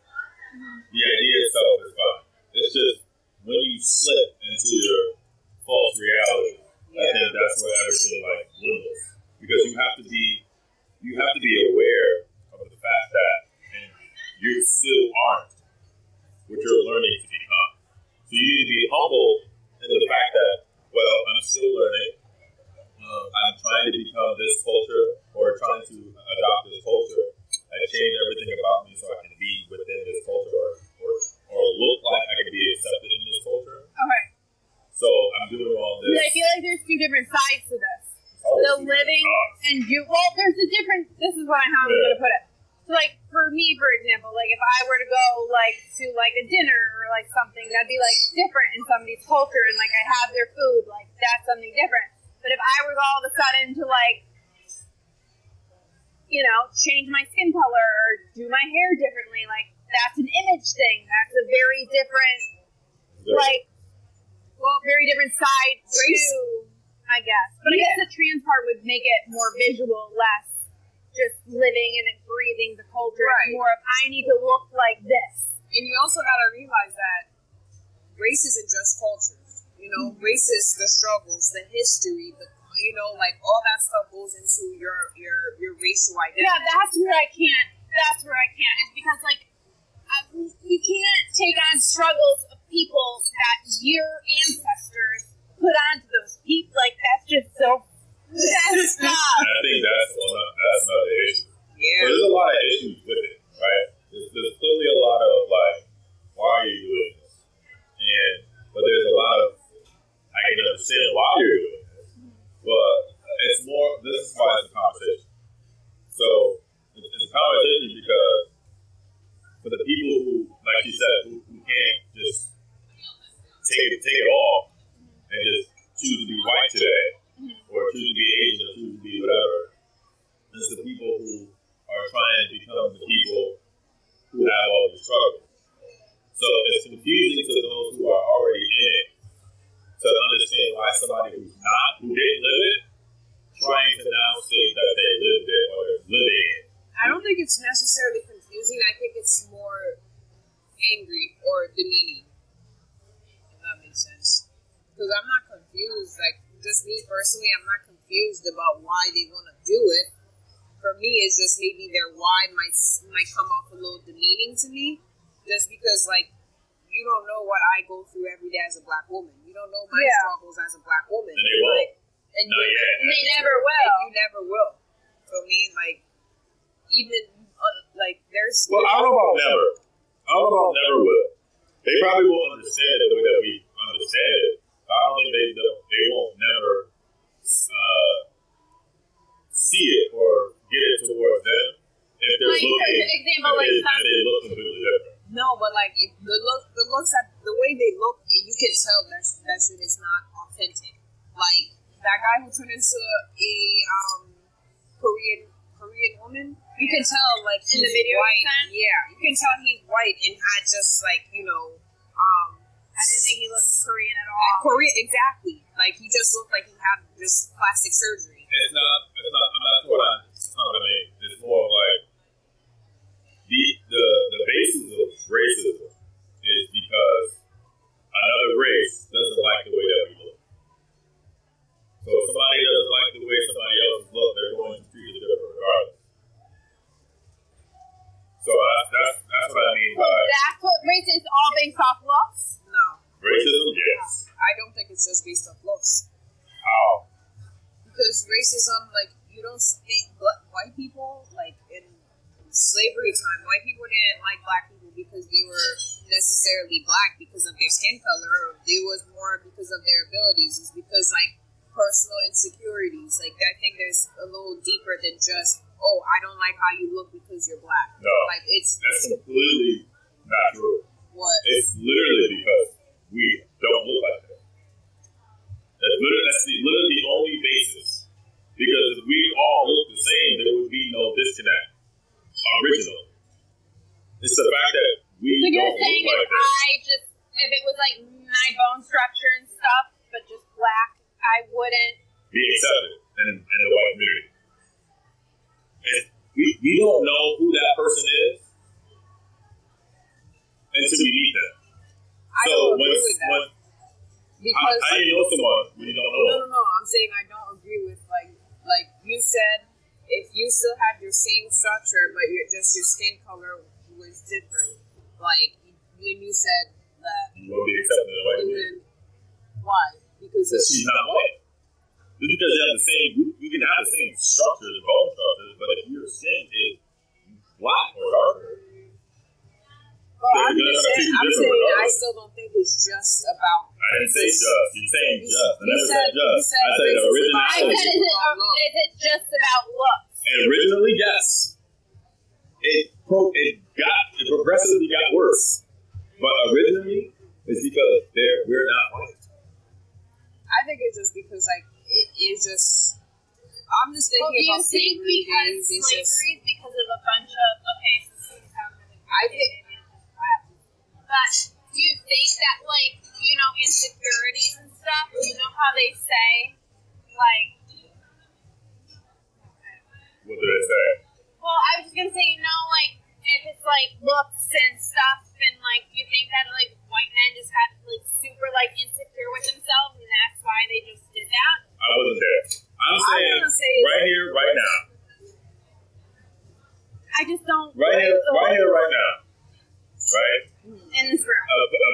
Mm-hmm. The idea itself is fine. It's just when you slip into your false reality I think that's where everything like dwindles because you have to be you have to be aware of the fact that you still aren't what you're learning to become. So you need to be humble in the fact that well, I'm still learning. Um, I'm trying to become this culture or trying to adopt this culture. I change everything about me so I can be within this culture or, or, or look like I can be accepted in this culture. Okay. So I'm doing all this. I feel like there's two different sides to this. Oh, the living different and you. Well, there's a different. This is what how I'm Yeah. gonna put it. So, like for me, for example, like if I were to go like to like a dinner or like something, that'd be like different in somebody's culture, and like I have their food, like that's something different. But if I were all of a sudden to like, you know, change my skin color or do my hair differently, like that's an image thing. That's a very different, like, well, very different side to, I guess. But I guess the trans part would make it more visual, less just living and breathing the culture. It's Right. more of I need to look like this. And you also gotta realize that race isn't just culture. You know, race is the struggles, the history, the you know, like all that stuff goes into your your your racial identity. Yeah, that's where I can't. That's where I can't. It's because like I, you can't take on struggles of people that your ancestors put onto those people. Like that's just so. That's And not. I think that's ano- that's another issue. Yeah. So there's a lot of issues with it, right? There's, there's clearly a lot of like, why are you doing this? And but there's a lot of I can understand why you're doing this, but it's more. This is why it's a conversation. So it's, it's a conversation because for the people who, like you said, who, who can't just take it take it off and just choose to be white today, or choose to be Asian, or choose to be whatever. It's the people who are trying to become the people who have all the struggles. So it's confusing to those who are already in it to understand why somebody who's not, who didn't live it, trying to now say that they lived it or they're living it. I don't think it's necessarily confusing. I think it's more angry or demeaning. Because I'm not confused. Like, just me personally, I'm not confused about why they want to do it. For me, it's just maybe their why might might come off a little demeaning to me, just because like you don't know what I go through every day as a black woman. You don't know my Yeah. struggles as a black woman. And they won't. Like, and Not you, yet. And they never and will. you never will. So me, like, even uh, like there's Well, I don't know about never. I don't know about never will. They probably won't understand it the way that we understand it. But I don't think they don't, they won't never uh, see it or get it towards them if they're Like, looking. for example, if like they, if they look completely different. No, but like if the look, the looks at the way they look, you can tell that sh- that shit is not authentic. Like that guy who turned into a um Korean Korean woman, you can tell like In the video white. Yeah, you can tell he's white and had just like you know um I didn't think he looked Korean at all. Korean exactly. Like he just looked like he had just plastic surgery. It's not. It's not. I'm not what I. It's not what I mean. It's more like the the the basis of racism is because another race doesn't like the way that we look. So if somebody doesn't like the way somebody else looks, they're going to treat it different regardless. So that's that's, that's what I mean So by that's what race is all based off looks. No, racism. Yes. I don't think it's just based on looks. How? because racism, like you don't think but white people, like in slavery time, white people didn't like black people because they were necessarily black because of their skin color. Or it was more because of their abilities. It's because like personal insecurities. Like I think there's a little deeper than just oh I don't like how you look because you're black. No. like it's That's completely not true. what It's literally because we don't look like that. That's literally, that's the, literally the only basis. Because if we all look the same, there would be no disconnect. Original. It's the fact that we So you're don't saying look like if that. I just if it was like my bone structure and stuff, but just black, I wouldn't. Be accepted in, in the white community. And we, we don't know who that person is until we meet them. I so don't when, agree with that when because I, I didn't know someone when you don't know No, no, no. I'm saying I don't agree with like like you said if you still had your same structure, but your just your skin color was different, like when you said that, You won't be accepted in a white you why? Because it's she's not white. Just because you have the same, we can have the same structures and bone structures, but if your skin is black or darker, Well, I'm just saying, I'm saying I still don't think it's just about. I didn't say just. You're saying You- just. I you never said, said- just. said I said racism. I originality. said, is it, is it just about looks? And originally, yes. It pro it got it progressively got worse. But originally, it's because they're we're not white. I think it's just because like it is just. I'm just thinking Well, thinking do you think because days. It's just. slavery is because of a bunch of okay, so this is gonna sound really I think. But do you think that like you know insecurities and stuff? You know how they say like What did I say? well, I was just gonna say you know like if it's like looks and stuff and like you think that like white men just got like super like insecure with themselves and that's why they just did that. I wasn't there. I'm saying say right here, right now. I just don't Right here, right here, right now. Right? In this room. A, a,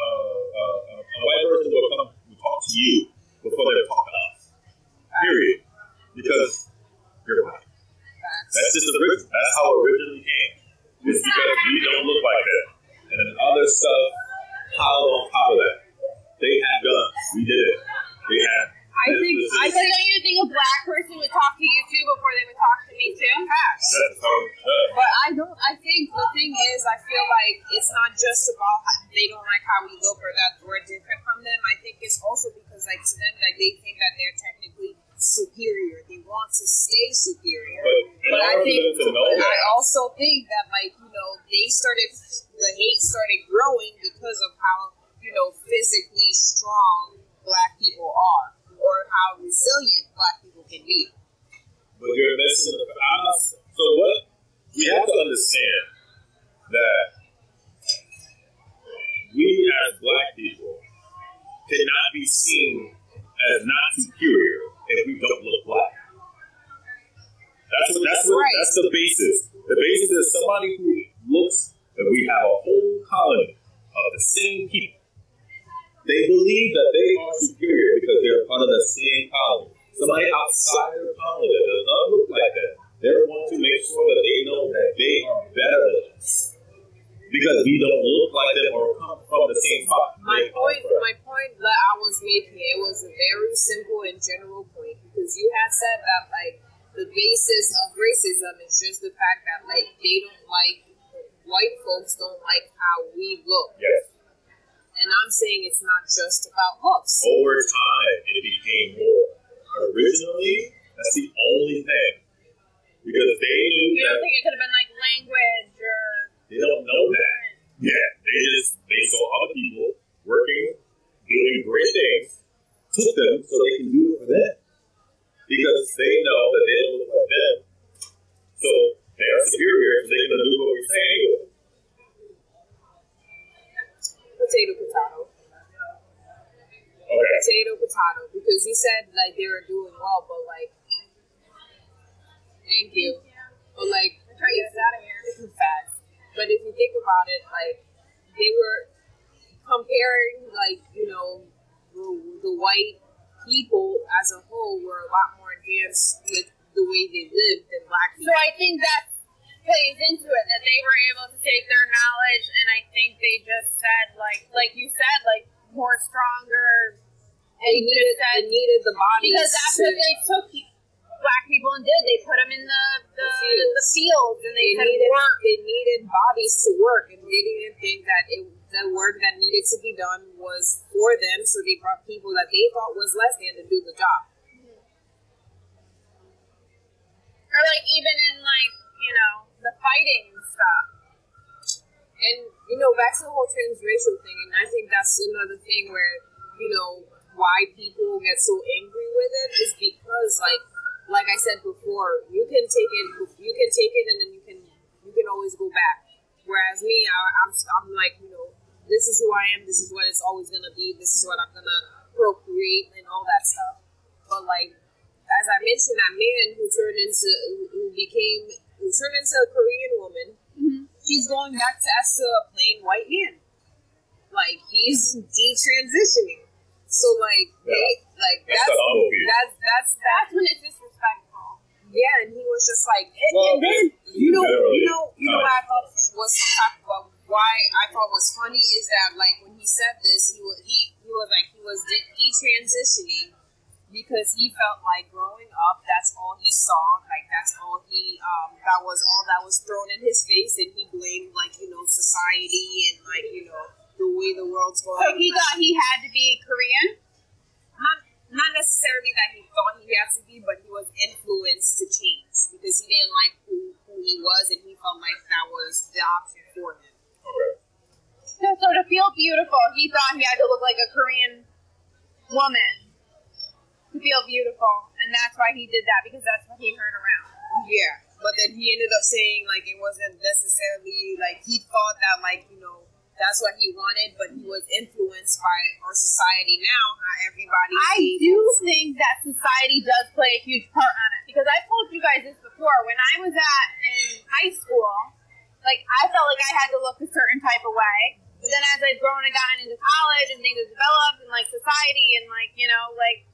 a, a, a white person will come will talk to you before they talk to us. Period. Because you're white. That's just original. That's how it originally came. It's because we don't look like that. And then other stuff piled on top of that. They had guns. We did it. They had. I think. I So don't you think a black person would talk to you too before they would talk to me too? That's how it does. But I don't. I think the thing is, I feel like it's not just about how- they don't like how we look or that we're different from them. I think it's also because, like, to them, like they think that they're technically superior. They want to stay superior. But But I think, them to know but I also think that, like, you know, they started, the hate started growing because of how, you know, physically strong black people are or how resilient black people can be. but you're missing the. I'm- So what? We have to understand that we as black people cannot be seen as not superior if we don't look black. That's what. That's what. Right. That's the basis. The basis is somebody who looks that we have a whole colony of the same people. They believe that they are superior because they're part of the same colony. Somebody outside their colony that does not look like that, they're want to make sure that they know that they are better than us because we don't look like them or come from the same spot. My point, my point that I was making, it was a very simple and general point because you had said that like the basis of racism is just the fact that like they don't like white folks don't like how we look, Yes. And I'm saying it's not just about looks. Over time, it became more. Originally, that's the only thing because they knew You don't think it could have been like language or They don't know that. Yeah, they just they saw other people working, doing great things, took them so they can do it for them. Because they know that they don't look like them. So they are superior, so they can do what we say anyway. Potato, potato. Okay. Potato, potato. Because you said like they were doing well, but like, thank you. But like, try to get us out of here. Facts. But if you think about it, like they were comparing, like you know, the, the white people as a whole were a lot more advanced with the way they lived than black people. So. I think that plays into it that they were able to take their knowledge and I think they just said like like you said like more stronger They needed, they needed the bodies because that's what they took black people and did they put them in the the, fields. the fields and they, they needed work they needed bodies to work, and they didn't think that it, the work that needed to be done was for them. So they brought people that they thought was less than to do the job. or like even in like you know the fighting and stuff And you know, back to the whole transracial thing, and I think that's another thing where you know why people get so angry with it is because like like I said before, you can take it, you can take it, and then you can you can always go back. Whereas me, I, I'm I'm like you know this is who I am, this is what it's always gonna be, this is what I'm gonna procreate and all that stuff. But like as I mentioned, that man who turned into who became who turned into a Korean woman, Mm-hmm. he's going back to as to a plain white man. Like he's detransitioning. So like they like That's that's the that's that's That's when it's disrespectful. yeah, and he was just like, and, Well, and then you know, you know, you know what I thought was some type of why I thought was funny is that like when he said this, he was he, he was like he was de- detransitioning because he felt like growing up, that's all he saw, like that's all he um that was all that was thrown in his face, and he blamed like you know society and like you know the way the world's going. So he thought he had to be Korean. not not necessarily that he thought he had to be, but he was influenced to change because he didn't like who, who he was, and he felt like that was the option for him. Okay. So, so to feel beautiful, he thought he had to look like a Korean woman to feel beautiful, and that's why he did that because that's what he heard around. Yeah, but then he ended up saying like it wasn't necessarily like he thought that like you know that's what he wanted, but he was influenced by our society now. How everybody I do think that society does play a huge part on it because I've told you guys this before. When I was at in high school, like I felt like I had to look a certain type of way. But then as I've grown and gotten into college and things have developed and like society and like you know like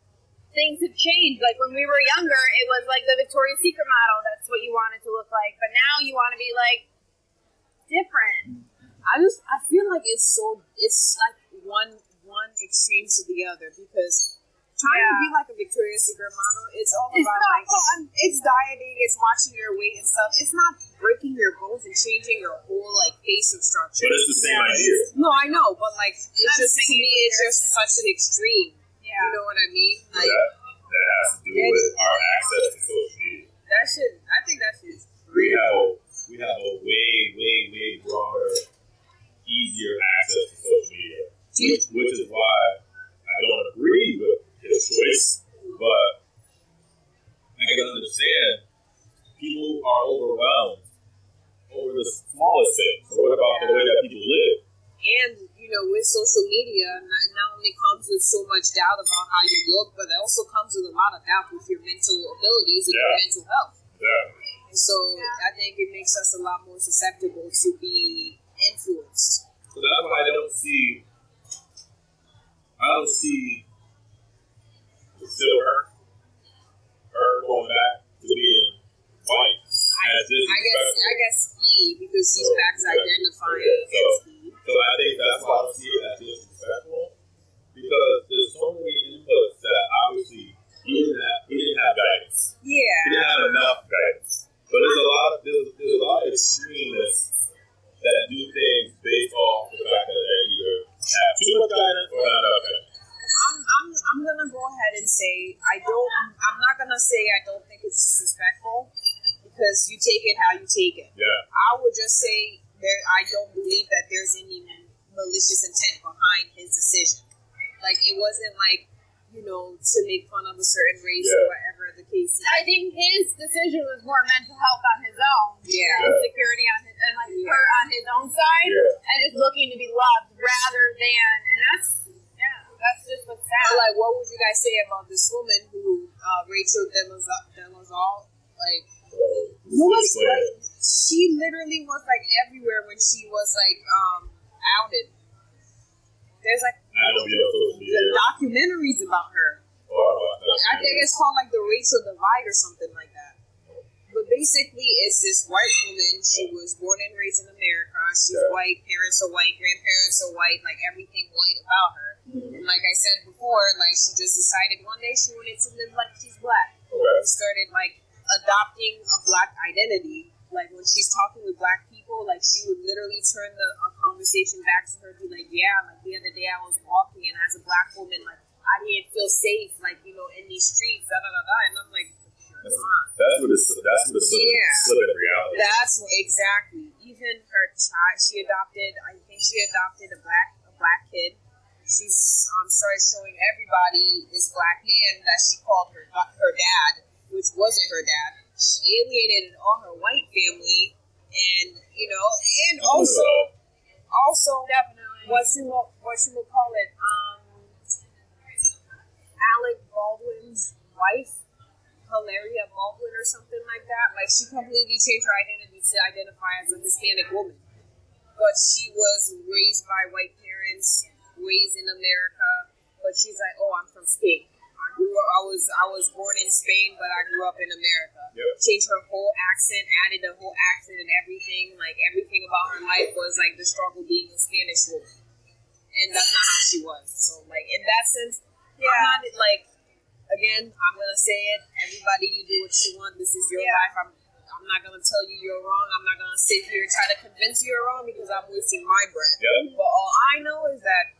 things have changed. Like when we were younger, it was like the Victoria's Secret model. That's what you wanted to look like. But now you want to be like different. I just I feel like it's so it's like one one extreme to the other because trying to be like a Victoria's Secret model, it's all It's about not like fun. it's dieting, it's watching your weight and stuff. It's not breaking your bones and changing your whole like facial structure. But it's the same idea. No, I know, but like it's I'm just to me, it's just such an extreme. Yeah. You know what I mean? Like that, that has to do with our access to social media. that shit. I think that shit's We have a, we have a way, way, way broader, easier access to social media, which, which is why I don't agree with his choice, but I can understand people are overwhelmed over the smallest things. So what about the way that people live? and you know with social media not, not only comes with so much doubt about how you look but it also comes with a lot of doubt with your mental abilities and your mental health. Yeah. and so i think it makes us a lot more susceptible to be influenced. So that's why I don't see, I don't see still her, her going back to being white. I, As I guess i guess he because he's back to identifying Okay, so- as he So I think that's why I see it as disrespectful because there's so many inputs that obviously he didn't have. He didn't have guidance. Yeah. He yeah didn't have enough guidance. But there's a lot of there's, there's a lot of extremists that do things based off the fact that they either have too much guidance or not enough guidance. I'm, I'm, I'm gonna go ahead and say I don't. I'm not gonna say I don't think it's disrespectful because you take it how you take it. Yeah. I would just say there. I don't believe that there's any malicious intent behind his decision. Like it wasn't like you know to make fun of a certain race or whatever the case. is. I think his decision was more mental health on his own. Yeah. Insecurity on his and like Yeah. hurt on his own side Yeah. and just looking to be loved rather than and that's yeah, that's just what's sad. But like, what would you guys say about this woman who uh, Rachel Demazal, Demazal like? Who was like, she literally was like everywhere when she was like um outed. There's like I don't be on social media. the documentaries about her. or about that. I think it's like the Divide or something like that. But basically, it's this white woman. She was born and raised in America. She's Yeah. white. Parents are white. Grandparents are white. Like everything white about her. And like I said before, like she just decided one day she wanted to live like she's black. Okay. She started like adopting a black identity. Like when she's talking with black people, like she would literally turn the conversation back to her, be like, "Yeah, like the other day I was walking, and as a black woman, like I didn't feel safe, like you know, in these streets, da da da da." And I'm like, That's, that's what it's that's what it's slipping, Yeah. slipping reality. That's what, exactly. Even her child, she adopted. I think she adopted a black a black kid. She's um, started showing everybody this black man that she called her her dad, which wasn't her dad. She alienated all her white family, and you know, and also also Definitely. what you will what you will call it um Alec Baldwin's wife Hilaria Baldwin or something like that. Like she completely changed her identity to identify as a Hispanic woman. But she was raised by white parents, raised in America. But she's like, oh, I'm from Spain. I grew up. I was I was born in Spain, but I grew up in America. Yep. Changed her whole accent, added a whole accent and everything. Like everything about her life was like the struggle being a Spanish woman, and that's not how she was. So like in that sense, yeah. I'm not like again. I'm gonna say it. Everybody, you do what you want. This is your life. I'm. I'm not gonna tell you you're wrong. I'm not gonna sit here and try to convince you you're wrong because I'm wasting my breath. Yeah. But all I know is that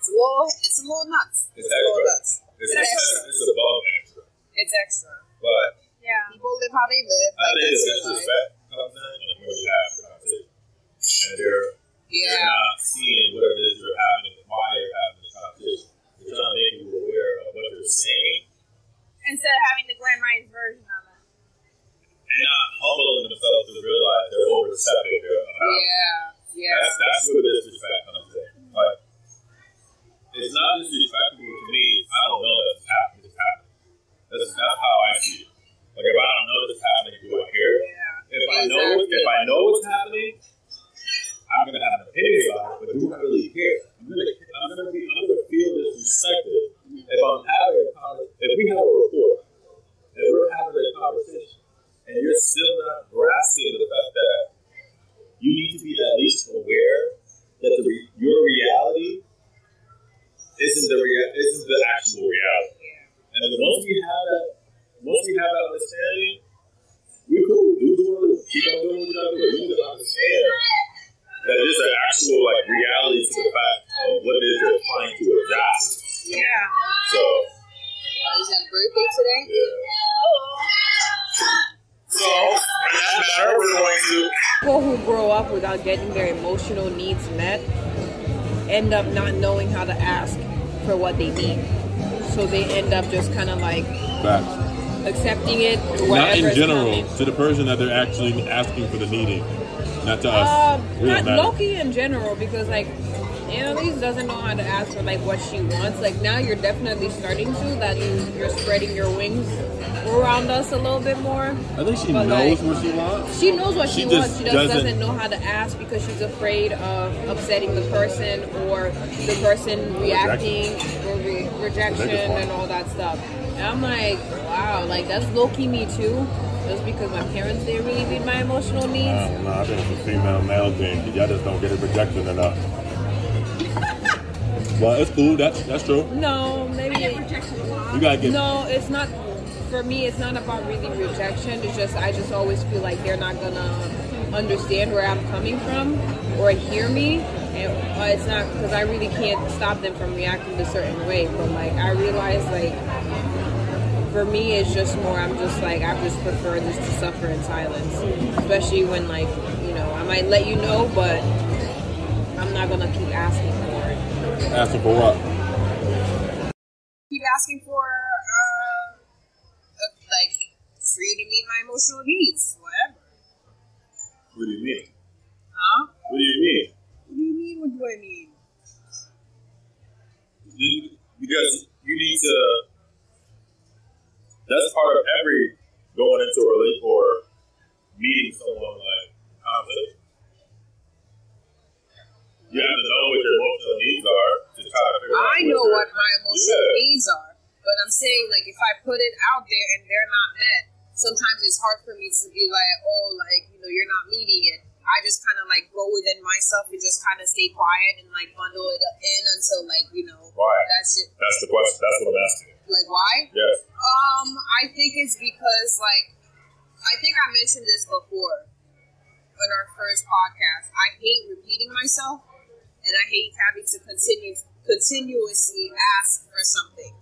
it's a little, it's a little nuts. It's a little extra. nuts. It's, It's it's, extra. it's above extra. It's extra. But Yeah. People live how they live. I Like think it's their life. disrespect comes in and when you have the conversation. And they're, they're not seeing what it is you're having and why you're having the conversation. They're trying to make you aware of what you're saying Instead of having the glamorized version of it. and not humbling themselves in general, to the person that they're actually asking for the meeting, not to us. Uh, don't matter. low key in general because like Annalise doesn't know how to ask for like what she wants. Like now you're definitely starting to that you you're spreading your wings around us a little bit more. I think she But, knows like, what she wants. She knows what she, She wants. She just doesn't- doesn't, know how to ask because she's afraid of upsetting the person or the person reacting or re- rejection and all that stuff. And I'm like, wow, like that's low key me too. Just because my parents didn't really meet my emotional needs. don't. I think it's a female male thing. Y'all just don't get it rejected enough. well, it's cool. That's that's true. No, maybe. You gotta get. No, it's not. For me, it's not about really rejection. It's just I just always feel like they're not gonna understand where I'm coming from or hear me. And uh, it's not because I really can't stop them from reacting a certain way. But like I realize, like for me, it's just more. I'm just like I just prefer this to suffer in silence, especially when like you know I might let you know, but I'm not gonna keep asking for it. Asking for what? Keep asking for, uh, uh, like, for you to meet my emotional needs, whatever. What do you mean? Huh? What do you mean? What do you mean? What do I mean? Because you need to. That's part of every going into a relationship or meeting someone like conversation. You have to know what your emotional needs are to try to figure out. I know what my emotional Yeah. needs are, but I'm saying like if I put it out there and they're not met, sometimes it's hard for me to be like, oh, like you know, you're not meeting it. I just kind of like go within myself and just kind of stay quiet and like bundle it up in until like you know Why? that's it. That's the question. That's what I'm asking. Like why? Yes. Um, I think it's because like I think I mentioned this before in our first podcast. I hate repeating myself, and I hate having to continue continuously ask for something.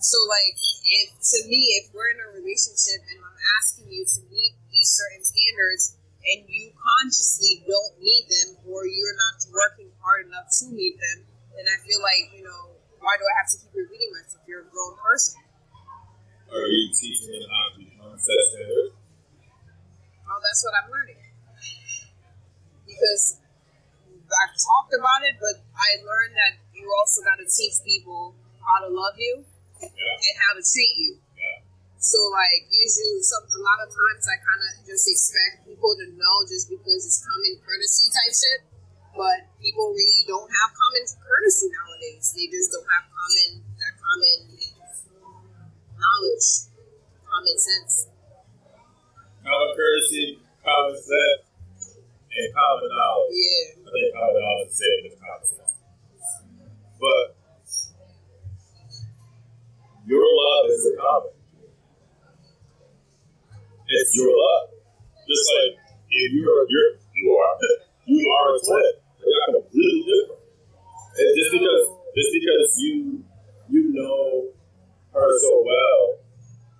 So like, if to me, if we're in a relationship and I'm asking you to meet these certain standards, and you consciously don't meet them, or you're not working hard enough to meet them, then I feel like you know. Why do I have to keep repeating myself? You're a grown person. Are you teaching them how to become set standards? Oh, that's what I'm learning. Because I've talked about it, but I learned that you also got to teach people how to love you Yeah. and how to treat you. Yeah. So like usually, some a lot of times I kind of just expect people to know just because it's common courtesy type shit. But people really don't have common courtesy nowadays. They just don't have common that common knowledge, common sense. Common courtesy, common sense, and common knowledge. Yeah. I think common knowledge is common sense. But your love is a common. It's your love. Just like if you're you're you are you are a twin. Completely different. And just because just because you you know her so well,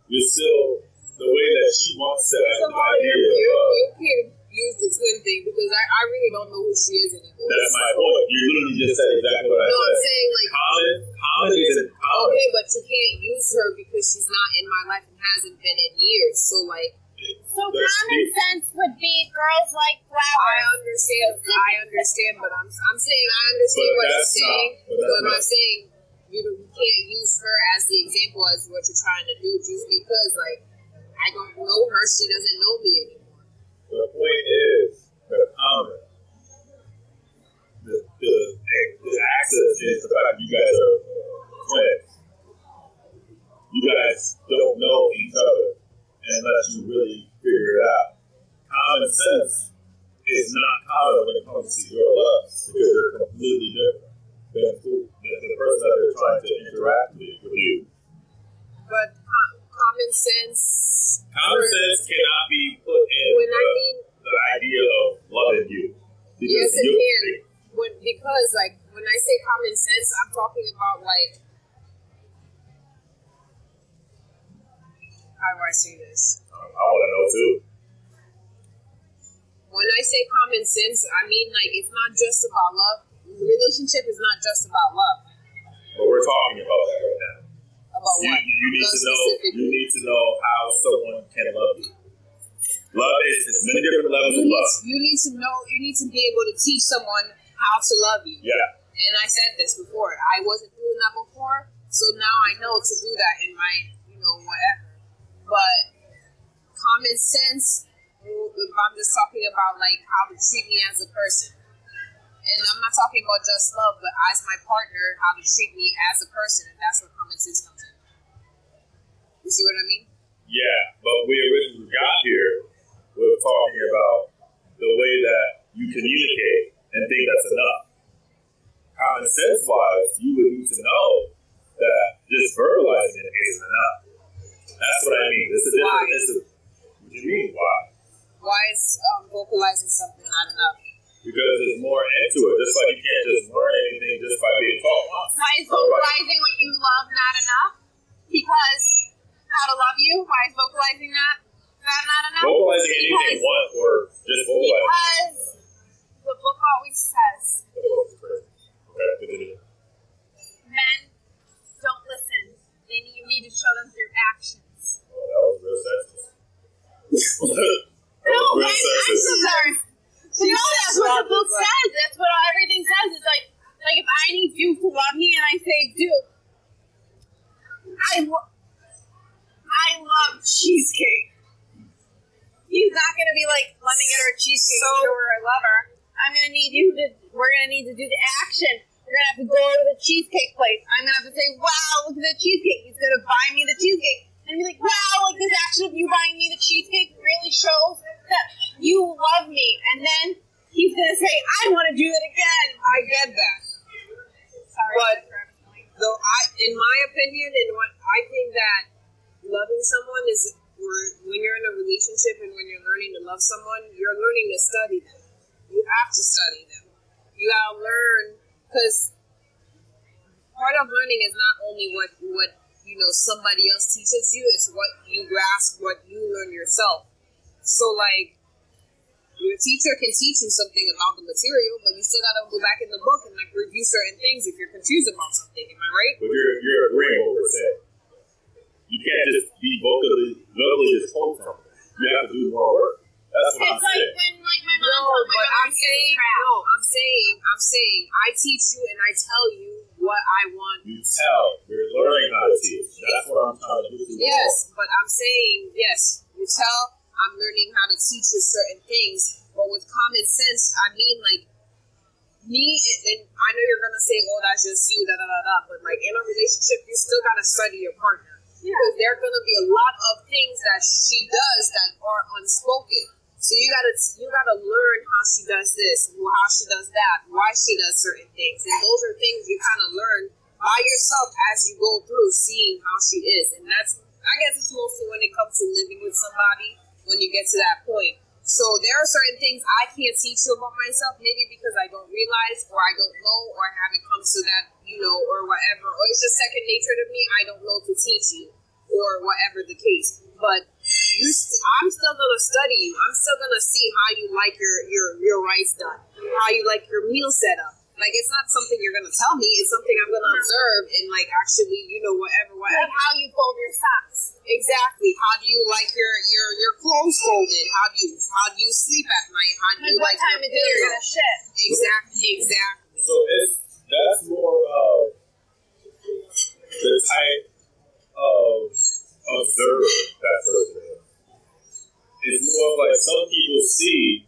you're still the way that she wants to Somehow idea you you can use the twin thing because I, I really don't know who she is anymore. That's my point. You literally just said exactly what I No, I'm saying like Common, common isn't common. Okay, but you can't use her because she's not in my life and hasn't been in years. So like, So common sense would be girls like that. I understand. I understand, but I'm I'm saying I understand But what you're saying, not- but but I'm not- not saying you, don't- you can't use her as the example as what you're trying to do just because like I don't know her, she doesn't know me anymore. The point is the common. The, the, the access is the fact you guys are twins. You guys don't know each other unless you really figure it out. Common sense is not common when it comes to your love because they're completely different than the person that they're trying to interact with, with you. But co- common sense. Common sense cannot be put in When I the, mean the idea of loving you. Because Yes, it can. When, because, like, when I say common sense, I'm talking about, like, how do I say this? Um, I want to know too. When I say common sense, I mean, like, it's not just about love. The Relationship is not just about love. But we're talking about that right now. About You, what? you need Love to know. You need to know how someone can love you. Love is there's many different levels You of love. you need to know, you need to be able to teach someone how to love you. Yeah. And I said this before. I wasn't doing that before, so now I know to do that in my, you know, whatever. But common sense, I'm just talking about like how to treat me as a person. And I'm not talking about just love, but as my partner, how to treat me as a person, and that's where common sense comes in. You see what I mean? Yeah, but we originally got here with talking about the way that you communicate and think that's enough. Common sense wise, you would need to know that just verbalizing it isn't enough. That's what I mean. It's a different. Why? It's a, what do you mean? Why? Why is um, vocalizing something not enough? Because there's more into it. Just like you can't just learn anything just by being taught. Why is vocalizing what you love not enough? Because how to love you? Why is vocalizing that that not enough? Vocalizing anything Because- once or just vocalizing. Because the book always says Okay, men don't listen. They need, you need to show them through actions. Was real sexist. was real sexist. Sorry. No, that's what the book says. That's what everything says. It's like, like if I need Duke to love me and I say, Duke, I, lo- I love cheesecake. He's not gonna be like, let me get her a cheesecake to show her I love her. I'm gonna need you to. We're gonna need to do the action. We're gonna have to go to the cheesecake place. I'm gonna have to say, "Wow, look at the cheesecake." He's gonna buy me the cheesecake, and be like, "Wow, like this action of you buying me the cheesecake really shows that you love me." And then he's gonna say, "I want to do it again." I get that. Sorry, But that's where I was going. though I, in my opinion, and what I think that loving someone is when you're in a relationship and when you're learning to love someone, you're learning to study them. You have to study them. You gotta learn because part of learning is not only what what you know somebody else teaches you; it's what you grasp, what you learn yourself. So like. Your teacher can teach you something about the material, but you still gotta go back in the book and like review certain things if you're confused about something. Am I right? But you're you're agreeing what we're. You can't just be vocally vocally just told something. You have to do more work. That's what I'm It's like saying. when like my No, told my but I'm saying no. I'm saying I'm saying I teach you and I tell you what I want. You tell. You're learning how to teach. That's what I'm trying to do. Yes, but I'm saying yes. You tell I'm learning how to teach you certain things, but with common sense, I mean like me. And I know you're gonna say, "Oh, that's just you," da da da da. But like in a relationship, you still gotta study your partner because there are gonna be a lot of things that she does that are unspoken. So you gotta you gotta learn how she does this, how she does that, why she does certain things, and those are things you kind of learn by yourself as you go through seeing how she is, and that's I guess it's mostly when it comes to living with somebody when you get to that point. So there are certain things I can't teach you about myself, maybe because I don't realize or I don't know or I haven't come to that, you know, or whatever, or it's just second nature to me. I don't know to teach you or whatever the case. But you st- I'm still gonna study you. I'm still gonna see how you like your your your rice done, how you like your meal set up. Like it's not something you're gonna tell me. It's something I'm gonna observe and like actually, you know, whatever, whatever. Like how you fold your socks. Exactly. How do you like your your your clothes folded? How do you how do you sleep at night? How do Like you what like time your of day you're gonna shit. Exactly. Exactly. So it's that's more of the type of observer that person is. It's more of like some people see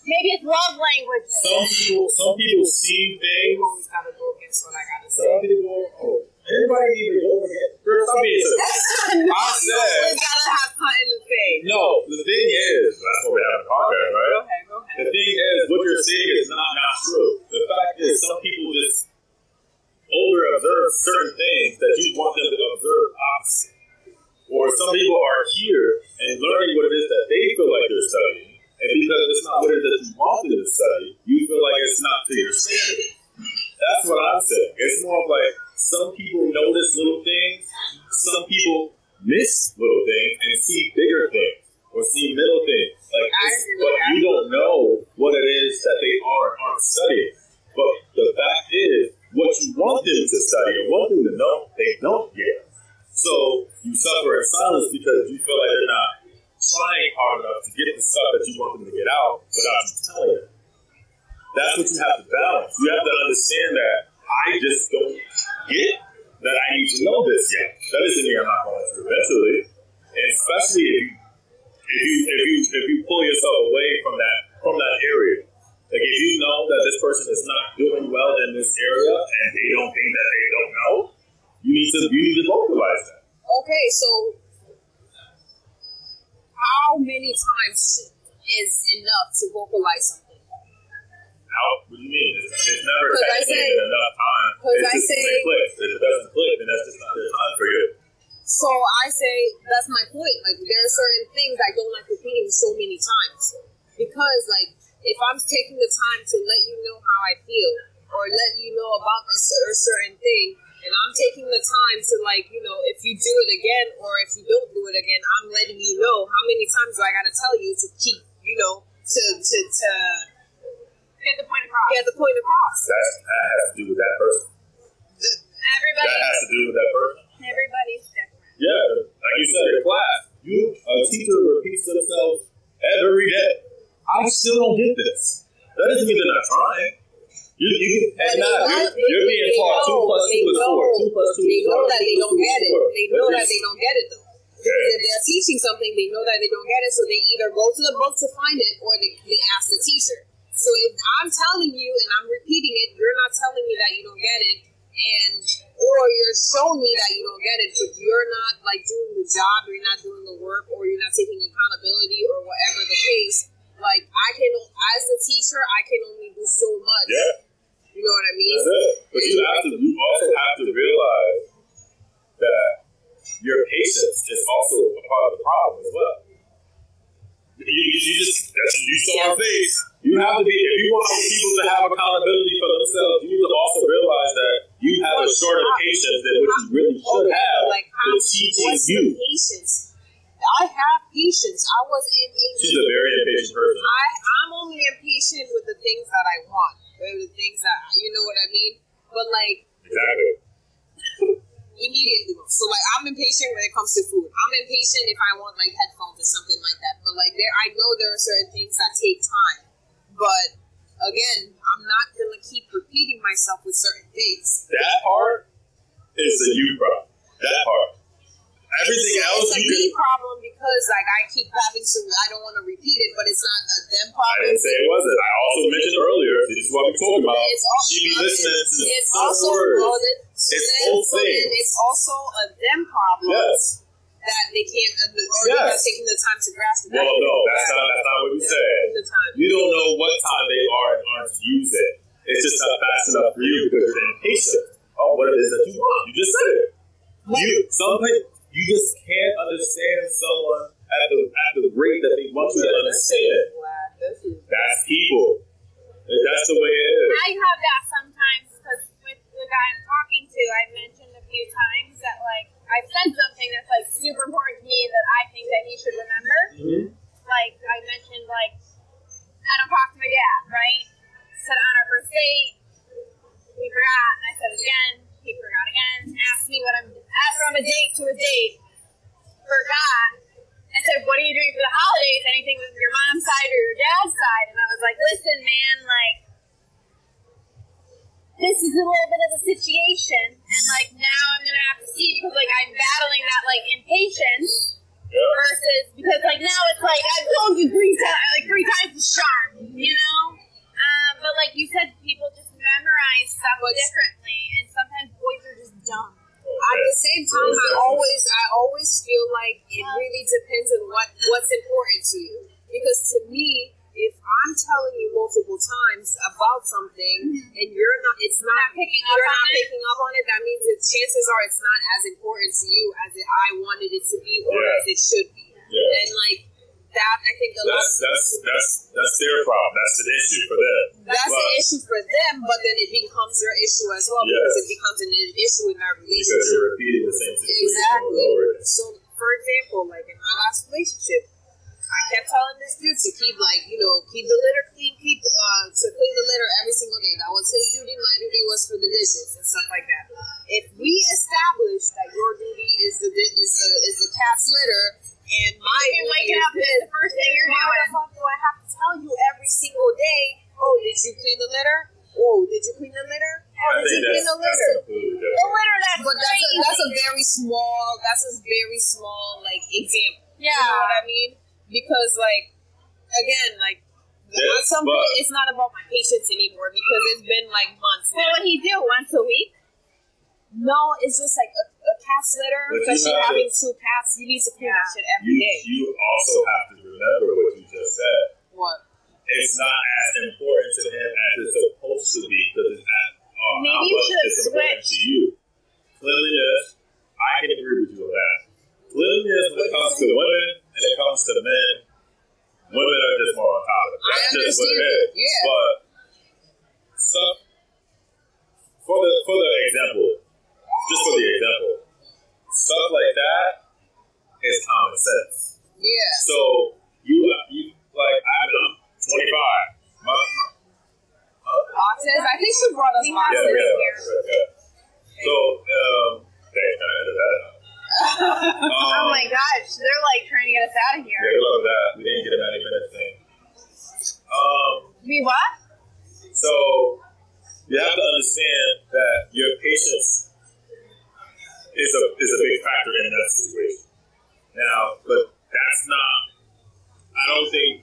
Maybe it's love language. some people some people see things. Always gotta go against what I gotta say. Some people oh everybody need to go again. Girl, stop being so I You said always gotta have something to say. no. The thing is that's what we have in the podcast, right? Go ahead. Go ahead. The thing is, what you're saying is not not true. The fact is, some people just over observe certain things that you want them to observe opposite. Or some people are here and learning what it is that they feel like they're studying, and because it's not what it is that you want them to study, you feel like it's not to your standard. That's what I'm saying. It's more of like some people notice little things, some people miss little things and see bigger things or see middle things. Like, but you don't know what it is that they are aren't studying. But the fact is, what you want them to study or want them to know, they don't yet. So you suffer in silence because you feel like they're not trying hard enough to get the stuff that you want them to get out without you telling them. That's what you have to balance. You have to understand that I just don't get that I need to know this yet. That doesn't mean I'm not going to eventually. And especially if you if you if you if you pull yourself away from that from that area. Like if you know that this person is not doing well in this area and they don't think that they don't know, you need to you need to vocalize that. Okay, so how many times is enough to vocalize something? How what do you mean? It's, it's never I say- enough time. 'cause It's I say- it clicks. If it doesn't click, then that's just not the time for you. So I say that's my point. Like there are certain things I don't like repeating so many times because like if I'm taking the time to let you know how I feel or let you know about a cer- certain thing, and I'm taking the time to like you know if you do it again or if you don't do it again, I'm letting you know how many times do I gotta tell you to keep you know to to to Get the point across. get the point across. That's, that has to do with that person. Everybody, That has to do with that person. everybody's different. Yeah, like you said in class, you a teacher repeats themselves every day. I still don't get this. That doesn't mean they're not trying. You, you, not, they you're, you're being they taught two plus they two is four. know- Two plus two They is know that they don't get it. They know that they don't get it though. Okay. If they're teaching something, they know that they don't get it, so they either go to the book to find it or they, they ask the teacher. So if I'm telling you and I'm repeating it, you're not telling me that you don't get it, and or you're showing me that you don't get it, but you're not like doing the job, you're not doing the work, or you're not taking accountability, or whatever the case. Like I can, as a teacher, I can only do so much. Yeah. You know what I mean? That's it. But you have to. You also have to realize that your patience is also a part of the problem as well. You, you, just that's, you saw our face. You have to be if you want people to have accountability for themselves. You need to also realize that you have a shorter patience than what you really should have like how, teaching you. patience? I have patience. I was in She's a very impatient person. I, I'm only impatient with the things that I want, the things that you know what I mean. But like Exactly. immediately, so like I'm impatient when it comes to food. I'm impatient if I want like headphones or something like that. But like there, I know there are certain things that take time. But again, I'm not gonna keep repeating myself with certain things. That part is the you problem. That part. Everything So else it's a me problem because like I keep having to. I don't want to repeat it, but it's not a them problem. I didn't say it wasn't. I also mentioned earlier. This is what we talking about. It's also, She be listening to it's also well, it- It's both so then things. It's also a them problem Yes. that they can't uh, under, or they're not Yes. taking the time to grasp it. Well, no, that's not that's not what we said. You don't know what time they are and aren't to use it. It's just not fast enough for you because you're impatient. Oh, what it is that you want? You just said it. You some people- you just can't understand someone at the at the rate that they want you to understand. That's people. That's the way it is. I have that sometimes because with the guy I'm talking to, I mentioned a few times that like I've said something that's like super important to me that I think that he should remember. Mm-hmm. Like I mentioned, like I don't talk to my dad, right? Said on our first date, he forgot. I said it again, he forgot again. Asked a date to a date, forgot. I said, "What are you doing for the holidays? Anything with your mom's side or your dad's side?" And I was like, "Listen, man, like." this is a little bit of a situation, and like now I'm gonna have to see because like I'm battling that like impatience versus because like now it's like I've told you three times, like three times the charm, you know. Um, but like you said, people just memorize stuff differently, and sometimes boys are just dumb. At the same time, I always, I always feel like it really depends on what what's important to you. Because to me, if I'm telling you multiple times about something mm-hmm. and you're not, it's not, Not picking up you're on not it? picking up on it. That means that chances are it's not as important to you as it, I wanted it to be or Yeah. as it should be. Yeah. And like that, I think. That's that's that's that's their problem. That's an issue for them. That's But- an issue for them, but then it becomes your issue as well Yes. because it becomes an issue in that because relationship. you're repeating the same situation Exactly. over and over. So, for example, like in my last relationship, kept telling this dude to keep, like, you know, keep the litter clean, keep uh, to clean the litter every single day. That was his duty. My duty was for the dishes and stuff like that. If we establish that your duty is the di- is the is the cat's litter, and my You're duty waking is up, it's the first thing you're why doing. the fuck do I have to tell you every single day? Oh, did you clean the litter? Oh, did you clean the litter? Oh, I did you clean the that's litter? completely The litter that's But that's a, that's a very small that's a very small like example. Yeah. You know what I mean? Because like again, like Yeah, at some but- point it's not about my patience anymore because it's been like months What now. would he do once a week? No, it's just like a, a cat's litter, But you especially have to- having two cats, you need to clean that shit every You day. you also have to remember what you just said. What? It's not as important to him as it's supposed to be because it's at uh, Maybe you should it's important switch. to you. Cleanliness, I can agree with you on that. Cleanliness when it comes to women and it comes to the men, women are just more on top of it. I That's just what it understand. Yeah. But stuff for the for the example, just for the example, stuff like that is common sense. Yeah. So you you like I'm, I'm 25. My, Boxes. I think she brought us yeah, boxes yeah, here. yeah, yeah. So um. Edit that. Oh my gosh, they're like trying to get us out of Yeah, here. good luck with that. We didn't get a 90 minute thing. Um, We what? so you have to understand that your patience is a is a big factor in that situation. Now, but that's not. I don't think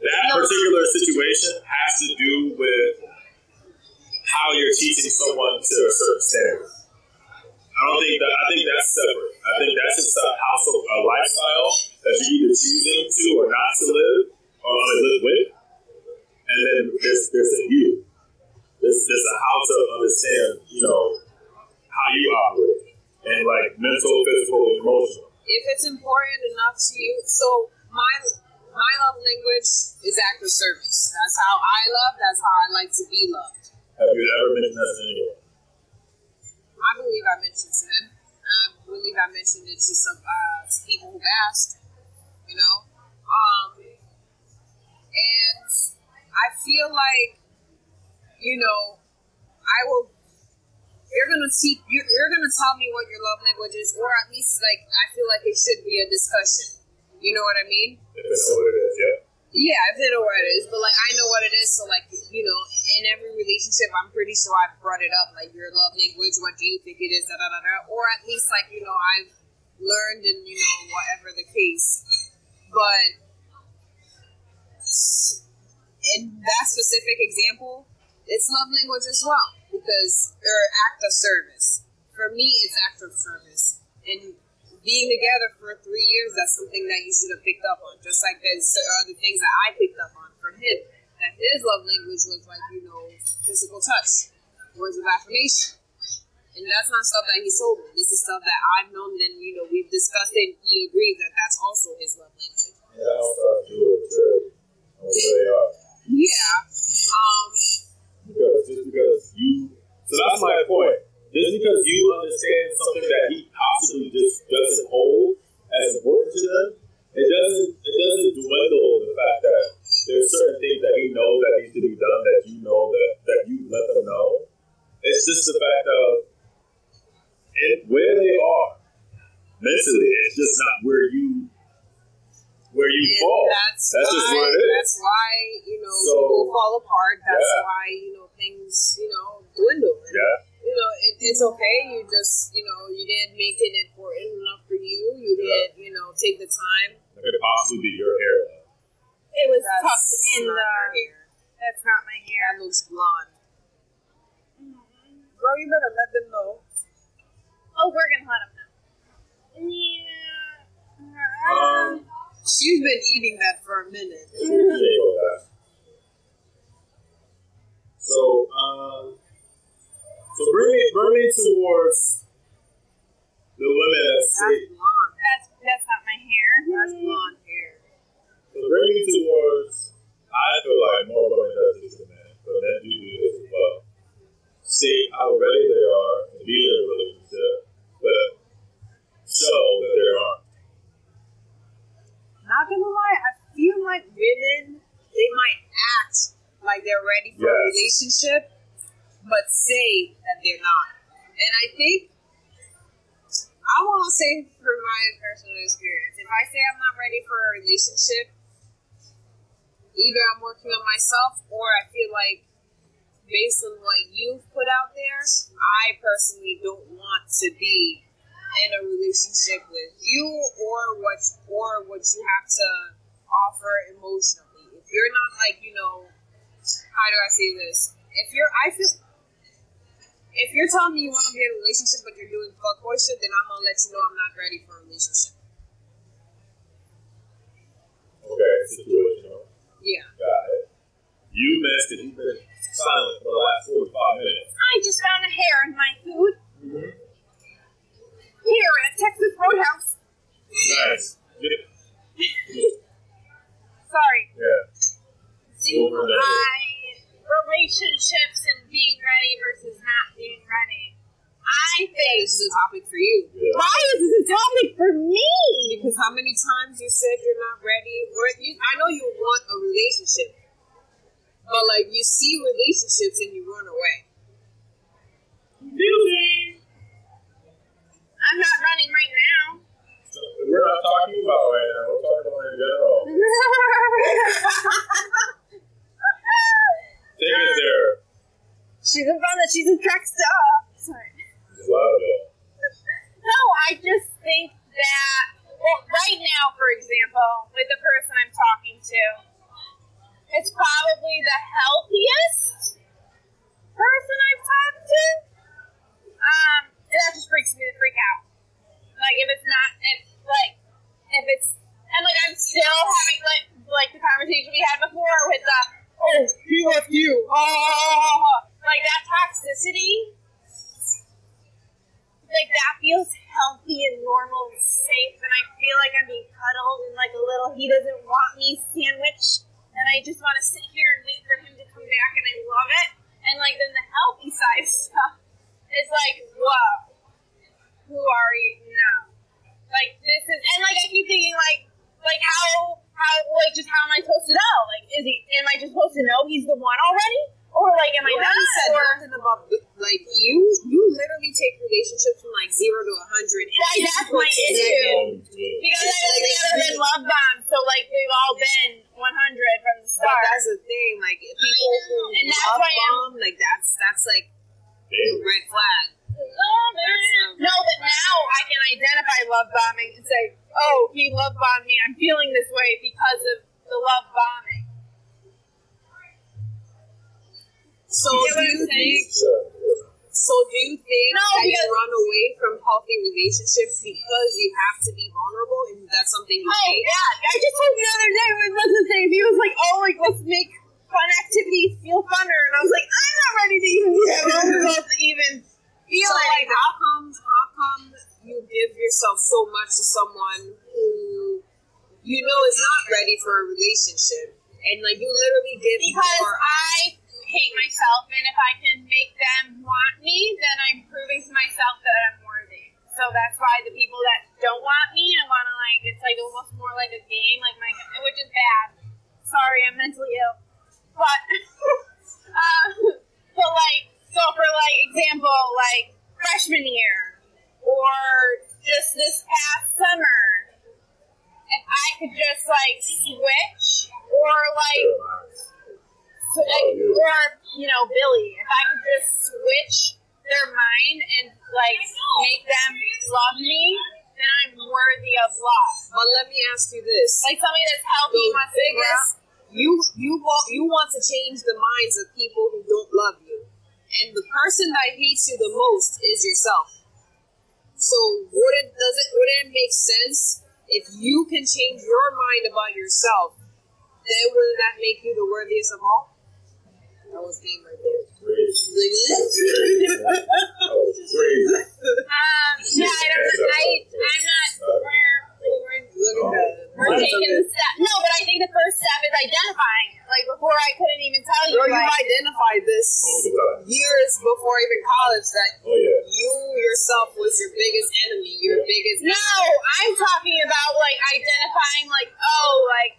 that particular situation has to do with how you're teaching someone to a certain standard. I don't think that. I think that's separate. I think that's just a household, a lifestyle that you're either choosing to or not to live, or mean, live with. And then there's there's a you. There's there's a how to understand, you know, how you operate, and like mental, physical, and emotional. if it's important enough to you, so my my love language is act of service. That's how I love. That's how I like to be loved. Have you ever mentioned that to anyone? I believe I mentioned to him. I believe I mentioned it to some uh, to people who've asked. You know, um, and I feel like you know I will. You're gonna teach. You're, you're gonna tell me what your love language is, or at least like I feel like it should be a discussion. You know what I mean? They know what it is, yeah. Yeah, if they know what it is, but like I know what it is, so like you know, in every relationship, I'm pretty sure I've brought it up, like your love language. What do you think it is? Da da da da. Or at least like you know, I've learned and you know whatever the case. But in that specific example, it's love language as well because or act of service. For me, it's act of service and being together for three years, that's something that you should have picked up on. Just like there's other things that I picked up on from him. That his love language was like, you know, physical touch, words of affirmation. And that's not stuff that he told me. This is stuff that I've known and, you know, we've discussed it. He agrees that that's also his love language. Yeah, I also have to do with charity. Or where they are. Yeah. Um, Because just because you, so that's my point. Just because you understand something that he possibly just doesn't hold as important to them, it doesn't it doesn't dwindle the fact that there's certain things that he knows that needs to be done that you know that that you let them know. It's just the fact of it, where they are mentally. It's just not where you where you and fall. That's, That's why, just what it is. That's why, you know, So- people fall apart. That's Yeah. why, you know, things, you know, dwindle. And, Yeah. You know, it, it's okay. You just, you know, you didn't make it important enough for you. You didn't, you know, take the time. It could possibly be your hair. It was That's tucked in the. hair. That's not my hair. That looks blonde. Girl, you better let them know. Oh, we're gonna let them know. Yeah. Um, She's been eating that for a minute. Appreciate all. So, um, so bring me, bring me towards the women that That's blonde. That's that's not my hair. That's mm. blonde hair. so bring me towards, I feel like more women does this than men, but men do do this as well. See how ready they are to be in a relationship, but show that they aren't. Not gonna lie, I feel like women they might act like they're ready for a relationship, but say that they're not. And I think I want to say from my personal experience, if I say I'm not ready for a relationship, either I'm working on myself or I feel like based on what you've put out there, I personally don't want to be in a relationship with you or what or what you have to offer emotionally. If you're not like, you know, how do I say this? If you're I feel if you're telling me you want to be in a relationship but you're doing fuckboy shit, then I'm gonna let you know I'm not ready for a relationship. Okay, situational. Yeah. Got it. You missed it. You've been silent for the last 45 minutes. I just found a hair in my food. Mm-hmm. Here at Texas Roadhouse. Nice. Sorry. Yeah. Do I relationships and being ready versus not being ready? I think This is a topic for you. why is this a topic for me? Because how many times you said you're not ready? Or you, I know you want a relationship, but like you see relationships and you run away. I'm not running right now. We're not talking about right now. We're talking about in general. Take us there. she's a fun. She's a track star. Sorry. Love it. No, I just think that, well, right now, for example, with the person I'm talking to, it's probably the healthiest person I've talked to. Um, and that just freaks me the freak out. Like, if it's not, if, like, if it's, and like, I'm still having, like, like the conversation we had before with the, oh, left you, oh, ah. like that toxicity like that feels healthy and normal and safe and I feel like I'm being cuddled and like a little he doesn't want me sandwich and I just want to sit here and wait for him to come back and I love it. And like then the healthy side stuff is like, whoa, who are you? No. Like this is and like I keep thinking like like how how like just how am I supposed to know? Like, is he? Am I just supposed to know he's the one already? Or like, am I not? Said or, like you. You literally take relationships from like zero to a hundred. That, that's my issue because I've like, never been love bombed. So like, we've all been one hundred from the start. But that's the thing. Like people who and that's love bomb, like that's that's like a red flag. Um, no, but now I can identify love bombing and say, oh, he love bombed me. I'm feeling this way because of the love bombing. So you do you think? So do you think no, that you run away from healthy relationships because you have to be vulnerable and that's something you Oh hate? yeah, I just told the other day when Liz thing, he was like, "Oh, like let's make fun activities feel funner," and I was like, "I'm not ready to even be vulnerable to even." Feel So like, anything." how come? How come you give yourself so much to someone who you know is not ready for a relationship, and like you literally give because more? I hate myself, and if I can make them want me, then I'm proving to myself that I'm worthy. So that's why the people that don't want me, I want to like. It's like almost more like a game, like my, which is bad. Sorry, I'm mentally ill, but uh, but like so for like example, like freshman year or just this past summer, if I could just like switch or like so, like, or you know Billy, if I could just switch their mind and like make them love me, then I'm worthy of love. But let me ask you this: Like somebody that's healthy wants to grow. biggest you you want you want to change the minds of people who don't love you, and the person that hates you the most is yourself. So wouldn't does it wouldn't it make sense if you can change your mind about yourself? Then wouldn't that make you the worthiest of all? That was game right there. Crazy. Um, yeah, I don't. I I'm not. We're, we're, Look at oh. that. we're taking the step. No, but I think the first step is identifying it. Like before, I couldn't even tell you. Girl, you like, identified this Most of the time. years before even college that Oh yeah. you yourself was your biggest enemy, your biggest No, I'm talking about like identifying, like, oh, like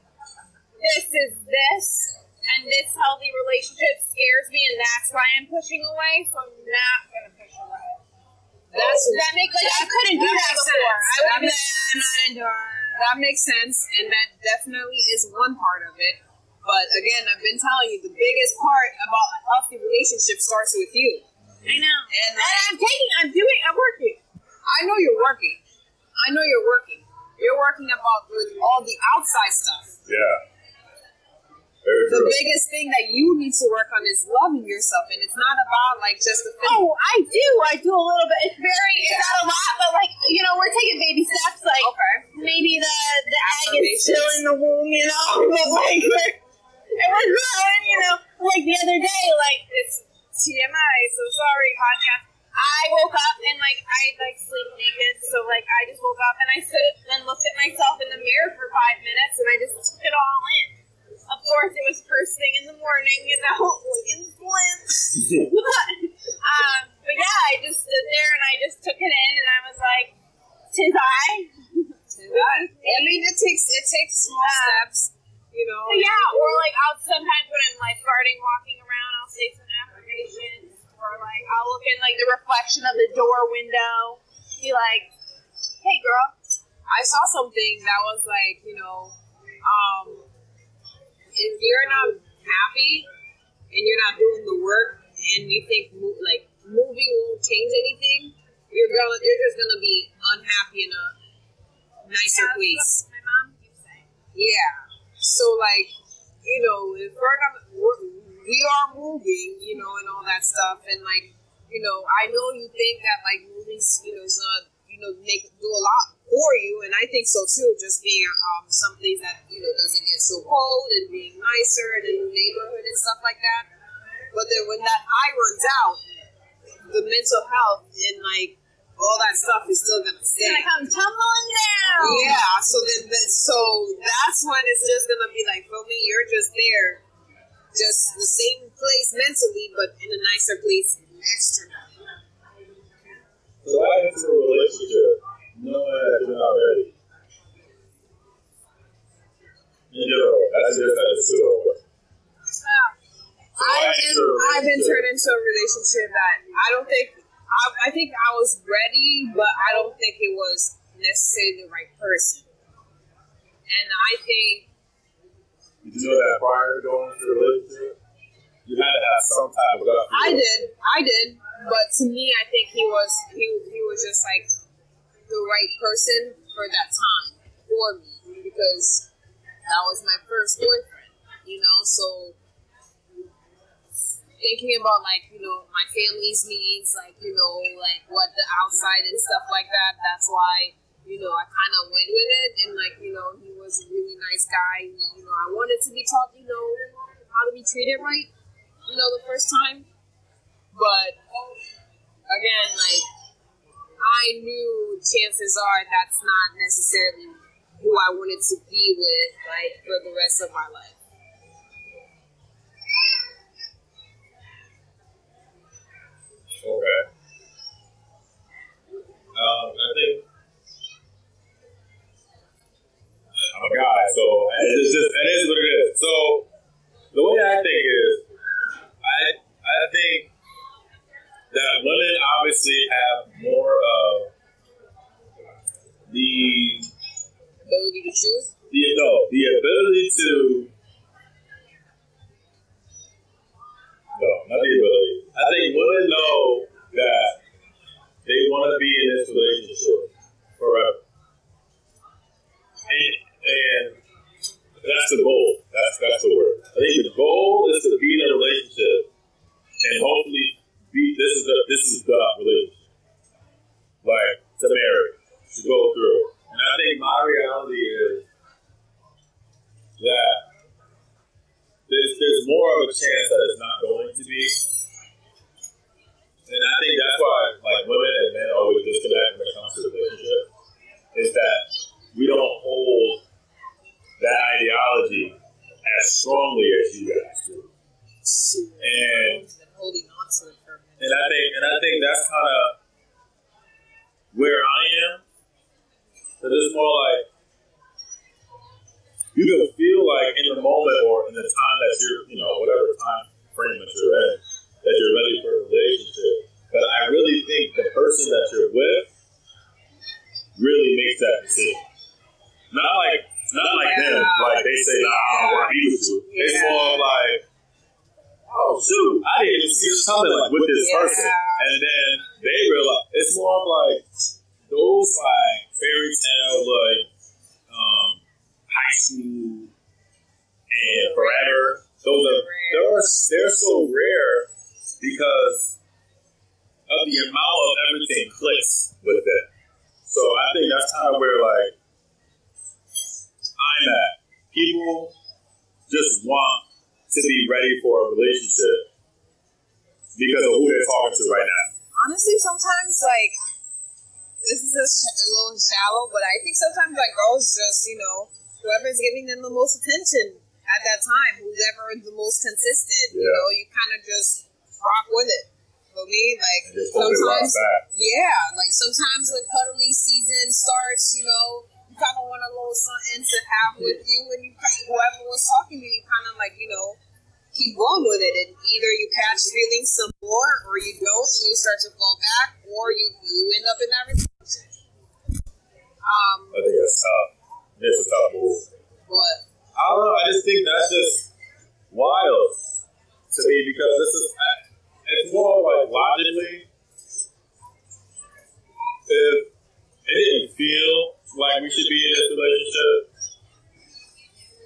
this is this, and this healthy relationship scares me, and that's why I'm pushing away. So I'm not gonna push away. That's that make like I couldn't do that that makes before. sense. I would That be makes like, I'm not into it. That makes sense, and that definitely is one part of it. But again, I've been telling you the biggest part about a healthy relationship starts with you. I know, And and I'm taking, I'm doing, I'm working. I know you're working. I know you're working. You're working about with all the outside stuff. Yeah. Very The true. biggest thing that you need to work on is loving yourself, and it's not about like just the physical. Oh, I do. I do a little bit. It's very, it's not a lot, but like you know, we're taking baby steps. Like Okay. maybe the the egg is still in the womb, you know, but like we're, it was growing, you know. Like the other day, like it's TMI. So sorry, podcast. I woke up and like I like sleep naked, so like I just woke up and I stood and looked at myself in the mirror for five minutes and I just took it all in. Of course, it was first thing in the morning, you know, looking slim. but, um, but yeah, I just stood there and I just took it in and I was like, "Tis I." I mean, it takes it takes small Uh, steps, you know. But yeah, or like I'll sometimes when I'm lifeguarding, walking around, I'll say some affirmations, or like I'll look in like the reflection of the door window, be like, "Hey, girl." I saw something that was like, you know, um, if you're not happy and you're not doing the work, and you think like moving won't change anything, you're gonna you're just gonna be unhappy in a nicer That's place. my mom keeps saying. Yeah. So like, you know, if we're gonna we're, we are moving, you know, and all that stuff, and like, you know, I know you think that like movies, you know, is not, you know, make do a lot for you, and I think so too. Just being um someplace that you know doesn't get so cold and being nicer and in the neighborhood and stuff like that. But then when that high runs out, the mental health and like all that stuff is still gonna It's stay. gonna come tumbling down. Yeah, so then that, so that's when it's just gonna be like for me, you're just there, just the same place mentally, but in a nicer place externally. So I into a relationship knowing that you're not ready. General, that's just that it's I've been, I've been turned into a relationship that I don't think I, I think I was ready, but I don't think it was necessarily the right person. And I think Did you know that prior to going into the relationship, you had to have some type of I did, I did, but to me, I think he was he he was just like the right person for that time for me because that was my first boyfriend, you know, so thinking about like, you know, my family's needs, like, you know, like what the outside and stuff like that, that's why, you know, I kind of went with it. And like, you know, he was a really nice guy. You know, I wanted to be taught, you know, how to be treated right, you know, the first time. But again, like, I knew chances are that's not necessarily who I wanted to be with, like, for the rest of my life. Okay. Um, I think I'm a guy, so it's just it is what it is. So have more of the Ability to choose? the no the ability to no not the ability. I think women know that they want to be in this relationship forever, and and that's the goal. That's that's the word. I think the goal is to be in a relationship and hopefully this is the this is the relationship, like to marry, to go through. And I think my reality is that there's, there's more of a chance that it's not going to be. And I think that's why like women and men always disconnect when it comes to relationship. Is that we don't hold that ideology as strongly as you guys do. And holding on to it. And I think and I think that's kind of where I am. Because it's more like you can feel like in the moment or in the time that you're, you know, whatever time frame that you're in, that you're ready for a relationship. But I really think the person that you're with really makes that decision. Not like not like them, like they say, nah, I don't want to be with you. It's more like oh shoot, I didn't even see coming like with this Yeah. person. And then they realize it's more of like those like fairy tale like um high school and forever. Those are they're they're so rare because of the amount of everything clicks with it. So I think that's kind of where like I'm at. People just want to be ready for a relationship because of who they're talking to right now. honestly, sometimes like this is a, sh- a little shallow, but I think sometimes like girls just you know whoever's giving them the most attention at that time, who's ever the most consistent, you Yeah. know, you kind of just rock with it. For me, like Just hope it rocks sometimes, yeah, like sometimes when cuddly season starts, you know, you kind of want a little something to have with you, and you whoever was talking to you, kind of like you know keep going with it, and either you catch feelings some more, or you don't, and you start to fall back, or you you end up in that relationship. Um, I think that's tough. It's a tough move. but I don't know. I just think that's just wild to me because this is. It's more like logically, if it didn't feel like we should be in this relationship,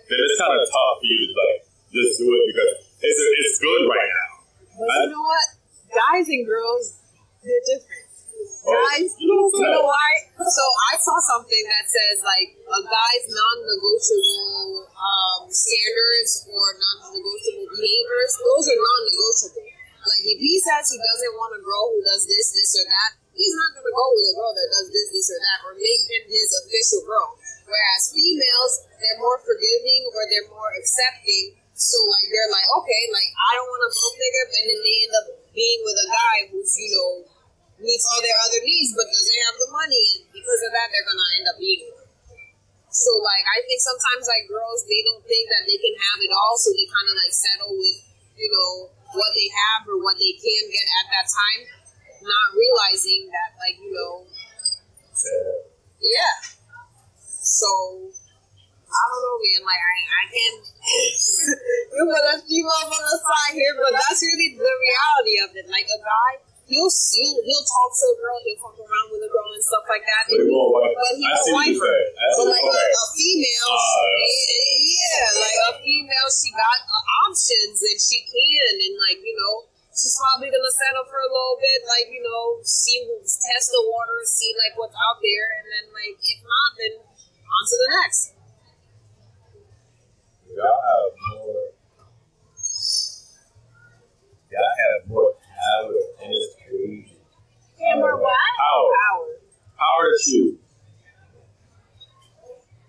then it's kind of tough for you to like just do it because it's it's good right now. but you know what? Guys and girls, they're different. Oh, Guys, you know you know why? So I saw something that says like a guy's non-negotiable um, standards or non-negotiable behaviors. Those are non-negotiable. Like if he says he doesn't want a girl who does this, this, or that, he's not gonna go with a girl that does this, this, or that, or make him his official girl. Whereas females, they're more forgiving or they're more accepting. So like they're like, okay, like I don't want a broke nigga, and then they end up being with a guy who's you know meets all their other needs but doesn't have the money, and because of that, they're gonna end up being. So like I think sometimes like girls they don't think that they can have it all, so they kind of like settle with you know what they have or what they can get at that time, not realizing that like you know yeah. So I don't know, man. Like I, I can we put a female on the side here, but that's really the reality of it. Like a guy, he'll he'll he'll talk to a girl, he'll fuck around with a girl and stuff like that. But he. But he I won't what wife her. I see- But like a, a female, Ah, yeah, like a female, she got uh, options and she can, and like you know, she's probably gonna settle for a little bit, like you know, see test the water, see like what's out there, and then like if not, then on to the next. Y'all have more. Y'all have more power, and it's crazy. And we're what? Power. Power. To choose.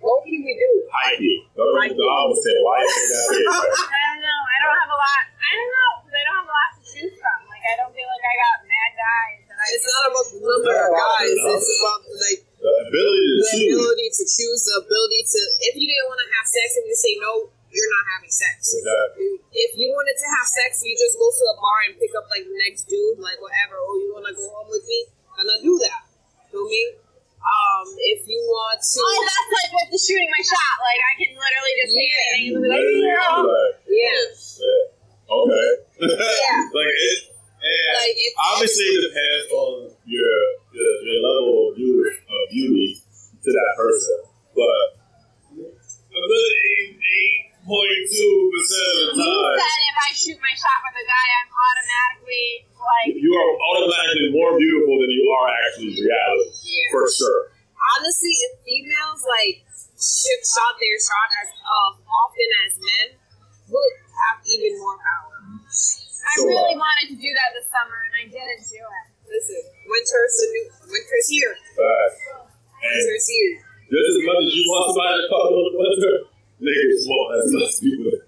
What can we do? Hike it. Go to the why is? I don't know. I don't have a lot. I don't know because I don't have a lot to choose from. Like I don't feel like I got mad guys. I It's not about the number of guys. It's about like The ability to the choose. ability to choose, the ability to. If you didn't want to have sex and you say no, you're not having sex. Exactly. If you wanted to have sex, you just go to a bar and pick up like the next dude, like whatever. Oh, you want to go home with me? Gonna do that. Feel me? Um, if you want to, Oh, that's like with the shooting my shot. Like I can literally just say Yeah. anything and be like, Literally, "Yeah." Yeah, yeah. Okay. Yeah. like it, and Like, if- obviously it depends on your your, your level of beauty, of beauty to that person, but a good eight eight point two percent of the You time. said if I shoot my shot with a guy, I'm automatically like. You are automatically more beautiful than you are actually in reality, Yeah. for sure. honestly, if females like shoot shot their shot as uh, often as men, would have even more power. I So, really uh, wanted to do that this summer and I didn't do it. Listen, winter's the new winter's here. But, Winter's here. just as much as you want somebody to cuddle in the winter, niggas want as much